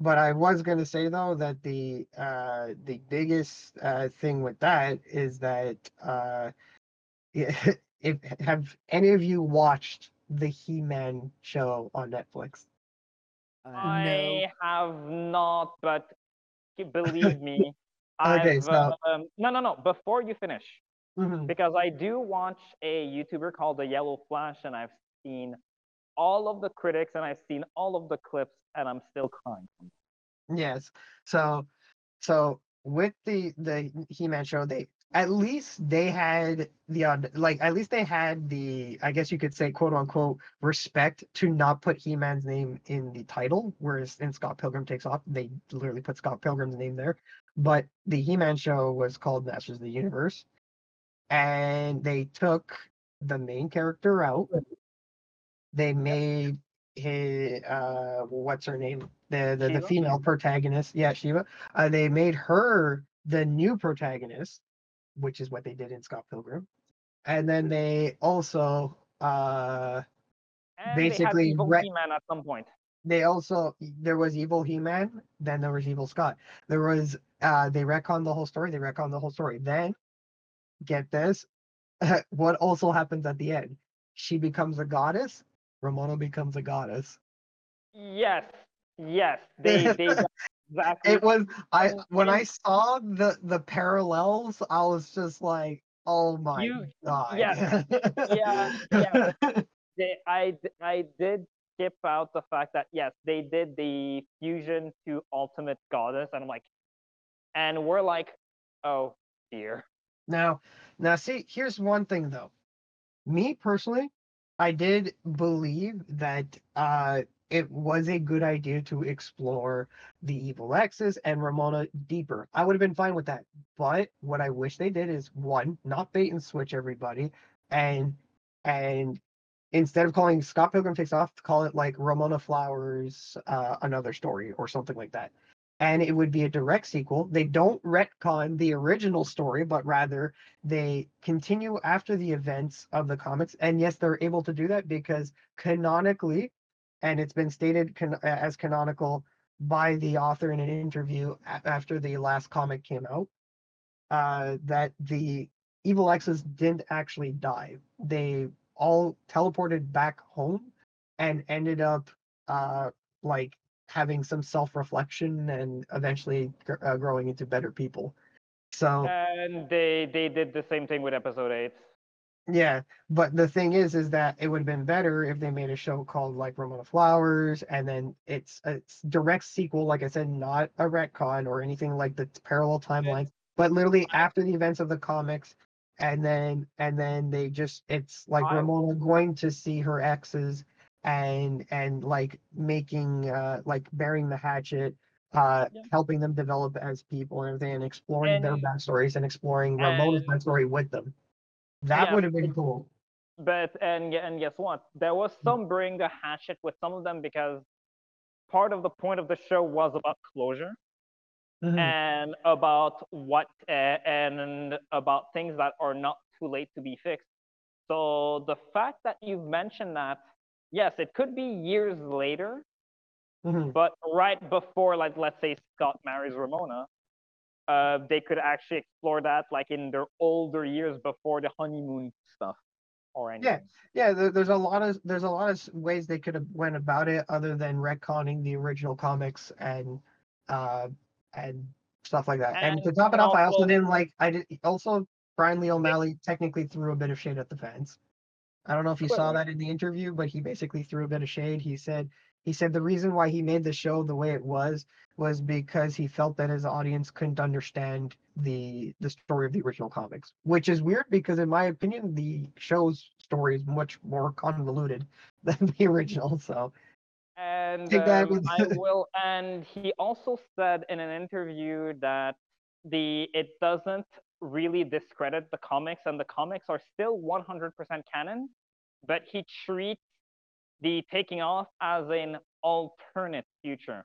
[SPEAKER 1] but I was going to say though that the uh the biggest uh thing with that is that uh if have any of you watched the He-Man show on Netflix?
[SPEAKER 2] Uh,
[SPEAKER 3] I have not, but believe me,
[SPEAKER 1] Okay,
[SPEAKER 3] I've,
[SPEAKER 1] so-
[SPEAKER 3] um, no, no, no. Before you finish,
[SPEAKER 1] Mhm.
[SPEAKER 3] because I do watch a YouTuber called the Yellow Flash, and I've seen all of the critics and I've seen all of the clips, and I'm still crying.
[SPEAKER 1] Yes. So so with the the He-Man show, they at least they had the like at least they had the I guess you could say quote unquote respect to not put He-Man's name in the title, whereas in Scott Pilgrim Takes Off they literally put Scott Pilgrim's name there. But the He-Man show was called Masters of the Universe, and they took the main character out. They made his uh what's her name the the, the female protagonist yeah Shiva uh, they made her the new protagonist which is what they did in Scott Pilgrim and then they also uh
[SPEAKER 3] And
[SPEAKER 1] Basically,
[SPEAKER 3] they evil
[SPEAKER 1] re-
[SPEAKER 3] He-Man at some point.
[SPEAKER 1] they also there was evil He-Man, then there was evil Scott. There was uh they retcon the whole story, they retcon the whole story. Then get this, what also happens at the end? She becomes a goddess, Ramona becomes a goddess.
[SPEAKER 3] Yes, yes, they they exactly.
[SPEAKER 1] It was I when I saw the the parallels, I was just like, oh my
[SPEAKER 3] You-
[SPEAKER 1] god.
[SPEAKER 3] yeah, yeah, yeah. they, I I did skip out the fact that yes, they did the fusion to Ultimate Goddess, and I'm like, and we're like, oh dear.
[SPEAKER 1] Now, now see, here's one thing though. Me personally, I did believe that uh it was a good idea to explore the evil X's and Ramona deeper. I would have been fine with that. But what I wish they did is one, not bait and switch everybody, and and instead of calling Scott Pilgrim Takes Off, call it like Ramona Flowers, uh, another story or something like that and it would be a direct sequel. They don't retcon the original story, but rather they continue after the events of the comics. And yes, they're able to do that because canonically, and it's been stated can- as canonical by the author in an interview after the last comic came out, uh, that the evil X's didn't actually die. They all teleported back home and ended up uh, like having some self-reflection and eventually gr- uh, growing into better people. So
[SPEAKER 3] And they they did the same thing with episode eight.
[SPEAKER 1] Yeah, but the thing is, is that it would have been better if they made a show called like Ramona Flowers, and then it's a it's direct sequel, like I said, not a retcon or anything like the parallel timeline, but literally after the events of the comics, and then and then they just it's like Ramona going to see her exes and and like making uh like burying the hatchet uh
[SPEAKER 3] Yeah.
[SPEAKER 1] helping them develop as people and everything and exploring their backstories and exploring Ramona's
[SPEAKER 3] and-
[SPEAKER 1] backstory with them. That
[SPEAKER 3] Yeah,
[SPEAKER 1] would have been cool.
[SPEAKER 3] But and and guess what? There was some bring the hatchet with some of them because part of the point of the show was about closure
[SPEAKER 1] Mhm.
[SPEAKER 3] and about what uh, and about things that are not too late to be fixed. So the fact that you've mentioned that, yes, it could be years later,
[SPEAKER 1] Mhm.
[SPEAKER 3] but right before, like let's say Scott marries Ramona, uh, they could actually explore that like in their older years before the honeymoon stuff or anything.
[SPEAKER 1] Yeah, there, there's a lot of there's a lot of ways they could have went about it other than retconning the original comics and uh and stuff like that. And, to top it off, I also
[SPEAKER 3] also-
[SPEAKER 1] didn't like I did also Brian Lee O'Malley technically threw a bit of shade at the fans. I don't know if you saw that in the interview, but he basically threw a bit of shade. He said he said the reason why he made the show the way it was was because he felt that his audience couldn't understand the the story of the original comics, which is weird because in my opinion the show's story is much more convoluted than the original. So
[SPEAKER 3] And um, I will. And he also said in an interview that the it doesn't really discredit the comics, and the comics are still 100% canon, but he treats the taking off as an alternate future.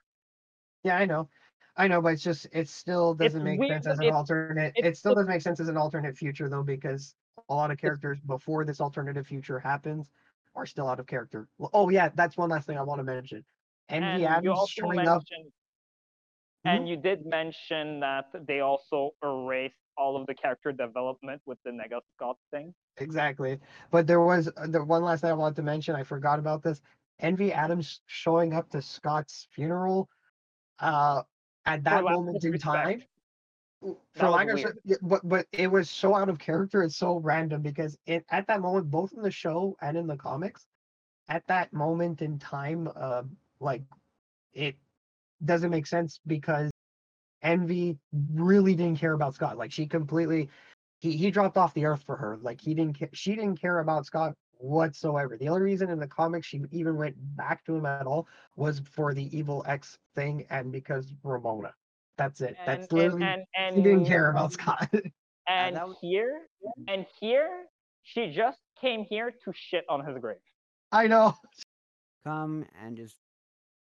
[SPEAKER 1] yeah, I know. I know, but it's just it still doesn't make
[SPEAKER 3] weird,
[SPEAKER 1] sense as an
[SPEAKER 3] it's-
[SPEAKER 1] alternate.
[SPEAKER 3] it's
[SPEAKER 1] It still doesn't make sense as an alternate future though, because a lot of characters before this alternative future happens are still out of character. Well, oh yeah, that's one last thing I want to mention. Envy
[SPEAKER 3] and
[SPEAKER 1] Adams showing up.
[SPEAKER 3] mentioned, hmm? and you did mention that they also erased all of the character development with the Nega Scott thing.
[SPEAKER 1] Exactly. But there was uh, the one last thing I wanted to mention. I forgot about this. Envy Adams showing up to Scott's funeral uh at that
[SPEAKER 3] lack
[SPEAKER 1] moment in time.
[SPEAKER 3] That
[SPEAKER 1] For
[SPEAKER 3] was
[SPEAKER 1] lack of but but it was so out of character, it's so random because it at that moment, both in the show and in the comics, at that moment in time, uh like it doesn't make sense because Envy really didn't care about Scott. Like she completely he, he dropped off the earth for her. Like he didn't ca- she didn't care about Scott whatsoever. The only reason in the comics she even went back to him at all was for the evil X thing and because Ramona. That's it.
[SPEAKER 3] And,
[SPEAKER 1] That's literally
[SPEAKER 3] and, and,
[SPEAKER 1] he didn't care about Scott.
[SPEAKER 3] And
[SPEAKER 2] that was-
[SPEAKER 3] here, and here, she just came here to shit on his grave.
[SPEAKER 1] I know.
[SPEAKER 2] come and just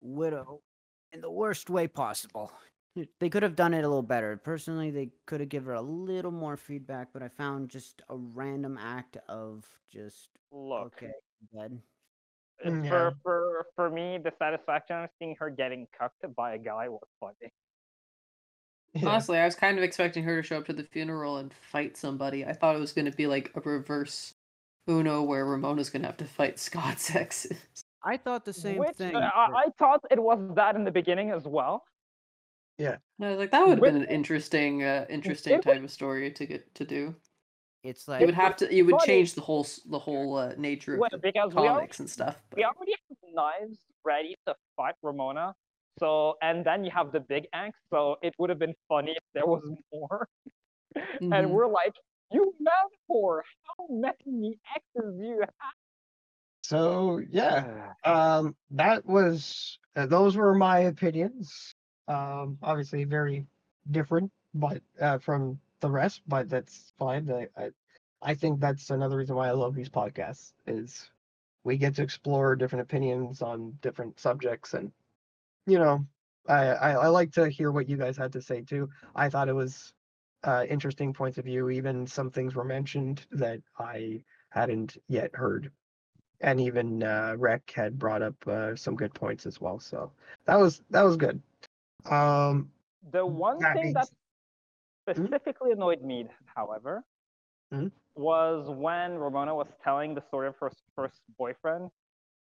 [SPEAKER 2] widow in the worst way possible. They could have done it a little better. Personally, they could have given her a little more feedback, but I found just a random act of just
[SPEAKER 3] Look,
[SPEAKER 2] okay, dead.
[SPEAKER 3] uh,
[SPEAKER 1] Mm,
[SPEAKER 3] for, for for me, the satisfaction of seeing her getting cucked by a guy was funny.
[SPEAKER 1] Yeah.
[SPEAKER 4] Honestly, I was kind of expecting her to show up to the funeral and fight somebody. I thought it was going to be like a reverse Uno where Ramona's going to have to fight Scott's exes.
[SPEAKER 2] I thought the same
[SPEAKER 3] Which,
[SPEAKER 2] thing.
[SPEAKER 3] uh, I, I thought it was that in the beginning as well.
[SPEAKER 4] And I was like, that would have been an interesting, uh, interesting
[SPEAKER 3] it would-
[SPEAKER 4] type of story to get to do.
[SPEAKER 2] it's
[SPEAKER 4] You
[SPEAKER 2] like
[SPEAKER 4] would have to, you would change the whole, the whole uh, nature of
[SPEAKER 3] Well,
[SPEAKER 4] the
[SPEAKER 3] because we already,
[SPEAKER 4] comics and stuff.
[SPEAKER 3] we already have knives ready to fight Ramona. So, and then you have the big axe. So it would have been funny if there was more. and
[SPEAKER 4] Mhm.
[SPEAKER 3] we're like, you metaphor, how many X's do you have?
[SPEAKER 1] So yeah. um that was uh, those were my opinions um obviously very different but uh from the rest but that's fine I, I i think that's another reason why i love these podcasts is we get to explore different opinions on different subjects and you know i i, I like to hear what you guys had to say too i thought it was uh interesting points of view even some things were mentioned that i hadn't yet heard and even uh, Rec had brought up uh, some good points as well. So that was that was good. Um,
[SPEAKER 3] The one
[SPEAKER 1] that
[SPEAKER 3] thing
[SPEAKER 1] being
[SPEAKER 3] that
[SPEAKER 1] s- Hmm?
[SPEAKER 3] specifically annoyed me, however,
[SPEAKER 1] Hmm?
[SPEAKER 3] was when Ramona was telling the story of her first boyfriend.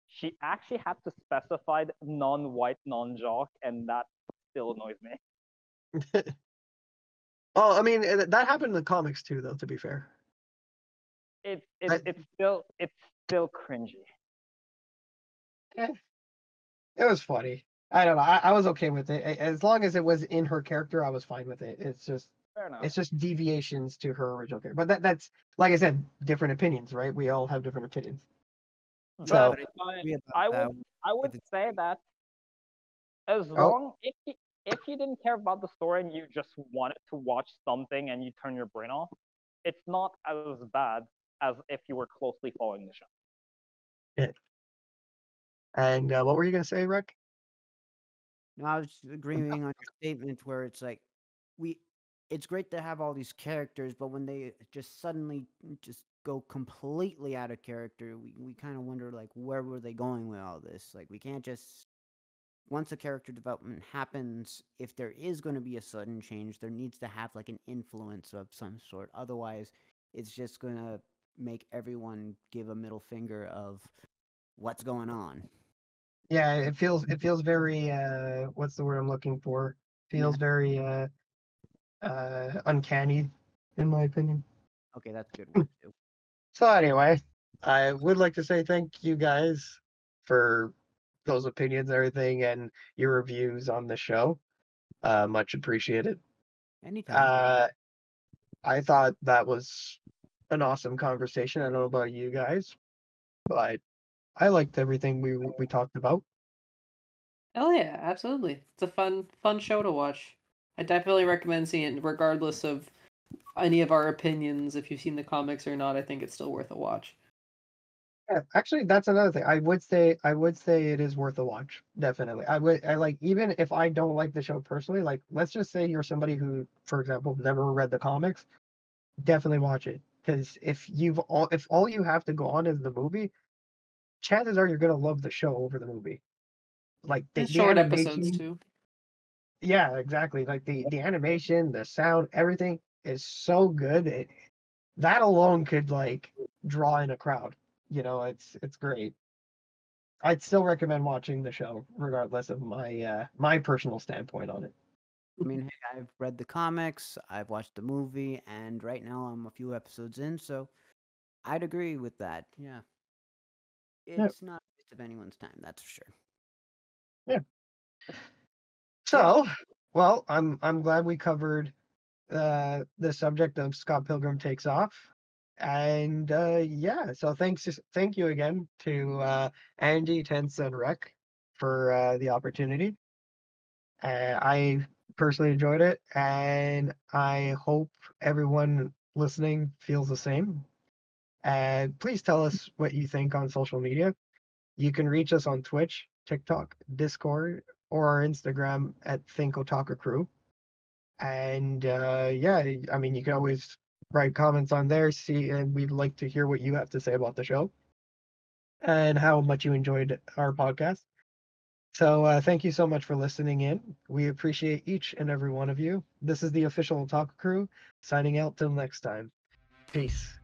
[SPEAKER 3] She actually had to specify non-white, non-jock, and that still annoys me.
[SPEAKER 1] oh, I mean that happened in the comics too, though. To be fair,
[SPEAKER 3] it's it's
[SPEAKER 1] I-
[SPEAKER 3] it's still it's still cringy.
[SPEAKER 1] It was funny. I don't know. I, I was okay with it as long as it was in her character. I was fine with it. It's just
[SPEAKER 3] Fair enough.
[SPEAKER 1] it's just deviations to her original character. But that that's like I said, different opinions, right? We all have different opinions. So-
[SPEAKER 3] But I,
[SPEAKER 2] Agree about
[SPEAKER 3] I
[SPEAKER 2] that.
[SPEAKER 3] would I would say that as
[SPEAKER 1] Oh.
[SPEAKER 3] long if you, if you didn't care about the story and you just wanted to watch something and you turn your brain off, it's not as bad as if you were closely following the show. Yeah.
[SPEAKER 1] And uh, what were you gonna say, Rick?
[SPEAKER 2] No, I was agreeing on your statement where it's like we it's great to have all these characters, but when they just suddenly just go completely out of character, we, we kind of wonder like where were they going with all this? Like we can't just once a character development happens, if there is going to be a sudden change, there needs to have like an influence of some sort. Otherwise, it's just going to make everyone give a middle finger of what's going on.
[SPEAKER 1] Yeah, it feels it feels very uh what's the word I'm looking for? Feels very uh uh uncanny in my opinion.
[SPEAKER 2] Okay, that's good one too.
[SPEAKER 1] So anyway, I would like to say thank you guys for those opinions and everything and your reviews on the show. Uh much appreciated.
[SPEAKER 2] Anytime.
[SPEAKER 1] Uh I thought that was an awesome conversation. I don't know about you guys, but I liked everything we we talked about.
[SPEAKER 4] Oh yeah, absolutely. It's a fun fun show to watch. I definitely recommend seeing it regardless of any of our opinions. If you've seen the comics or not, I think it's still worth a watch.
[SPEAKER 1] Yeah, actually, that's another thing. I would say I would say it is worth a watch. Definitely. I would. I like even if I don't like the show personally. Like, let's just say you're somebody who, for example, never read the comics. Definitely watch it because if you've all if all you have to go on is the movie, chances are you're gonna love the show over the movie. Like the, the
[SPEAKER 4] short episodes too.
[SPEAKER 1] Yeah, exactly. Like the the animation, the sound, everything is so good. It, that alone could like draw in a crowd. You know, it's it's great. I'd still recommend watching the show, regardless of my uh my personal standpoint on it.
[SPEAKER 2] I mean, hey, I've read the comics, I've watched the movie, and right now I'm a few episodes in, so I'd agree with that. Yeah. It's not a waste of anyone's time, that's for sure. Yeah.
[SPEAKER 1] So, well, I'm I'm glad we covered uh the subject of Scott Pilgrim takes off. And uh yeah, so thanks thank you again to uh Andy, Tense, and Rec for uh the opportunity. Uh, I personally enjoyed it and I hope everyone listening feels the same. Please tell us what you think on social media. You can reach us on Twitch, TikTok, Discord, or our Instagram at Think Otaku Crew. And uh, yeah, I mean, you can always write comments on there. See, and we'd like to hear what you have to say about the show and how much you enjoyed our podcast. So uh, thank you so much for listening in. We appreciate each and every one of you. This is the official Otaku Crew signing out till next time. Peace.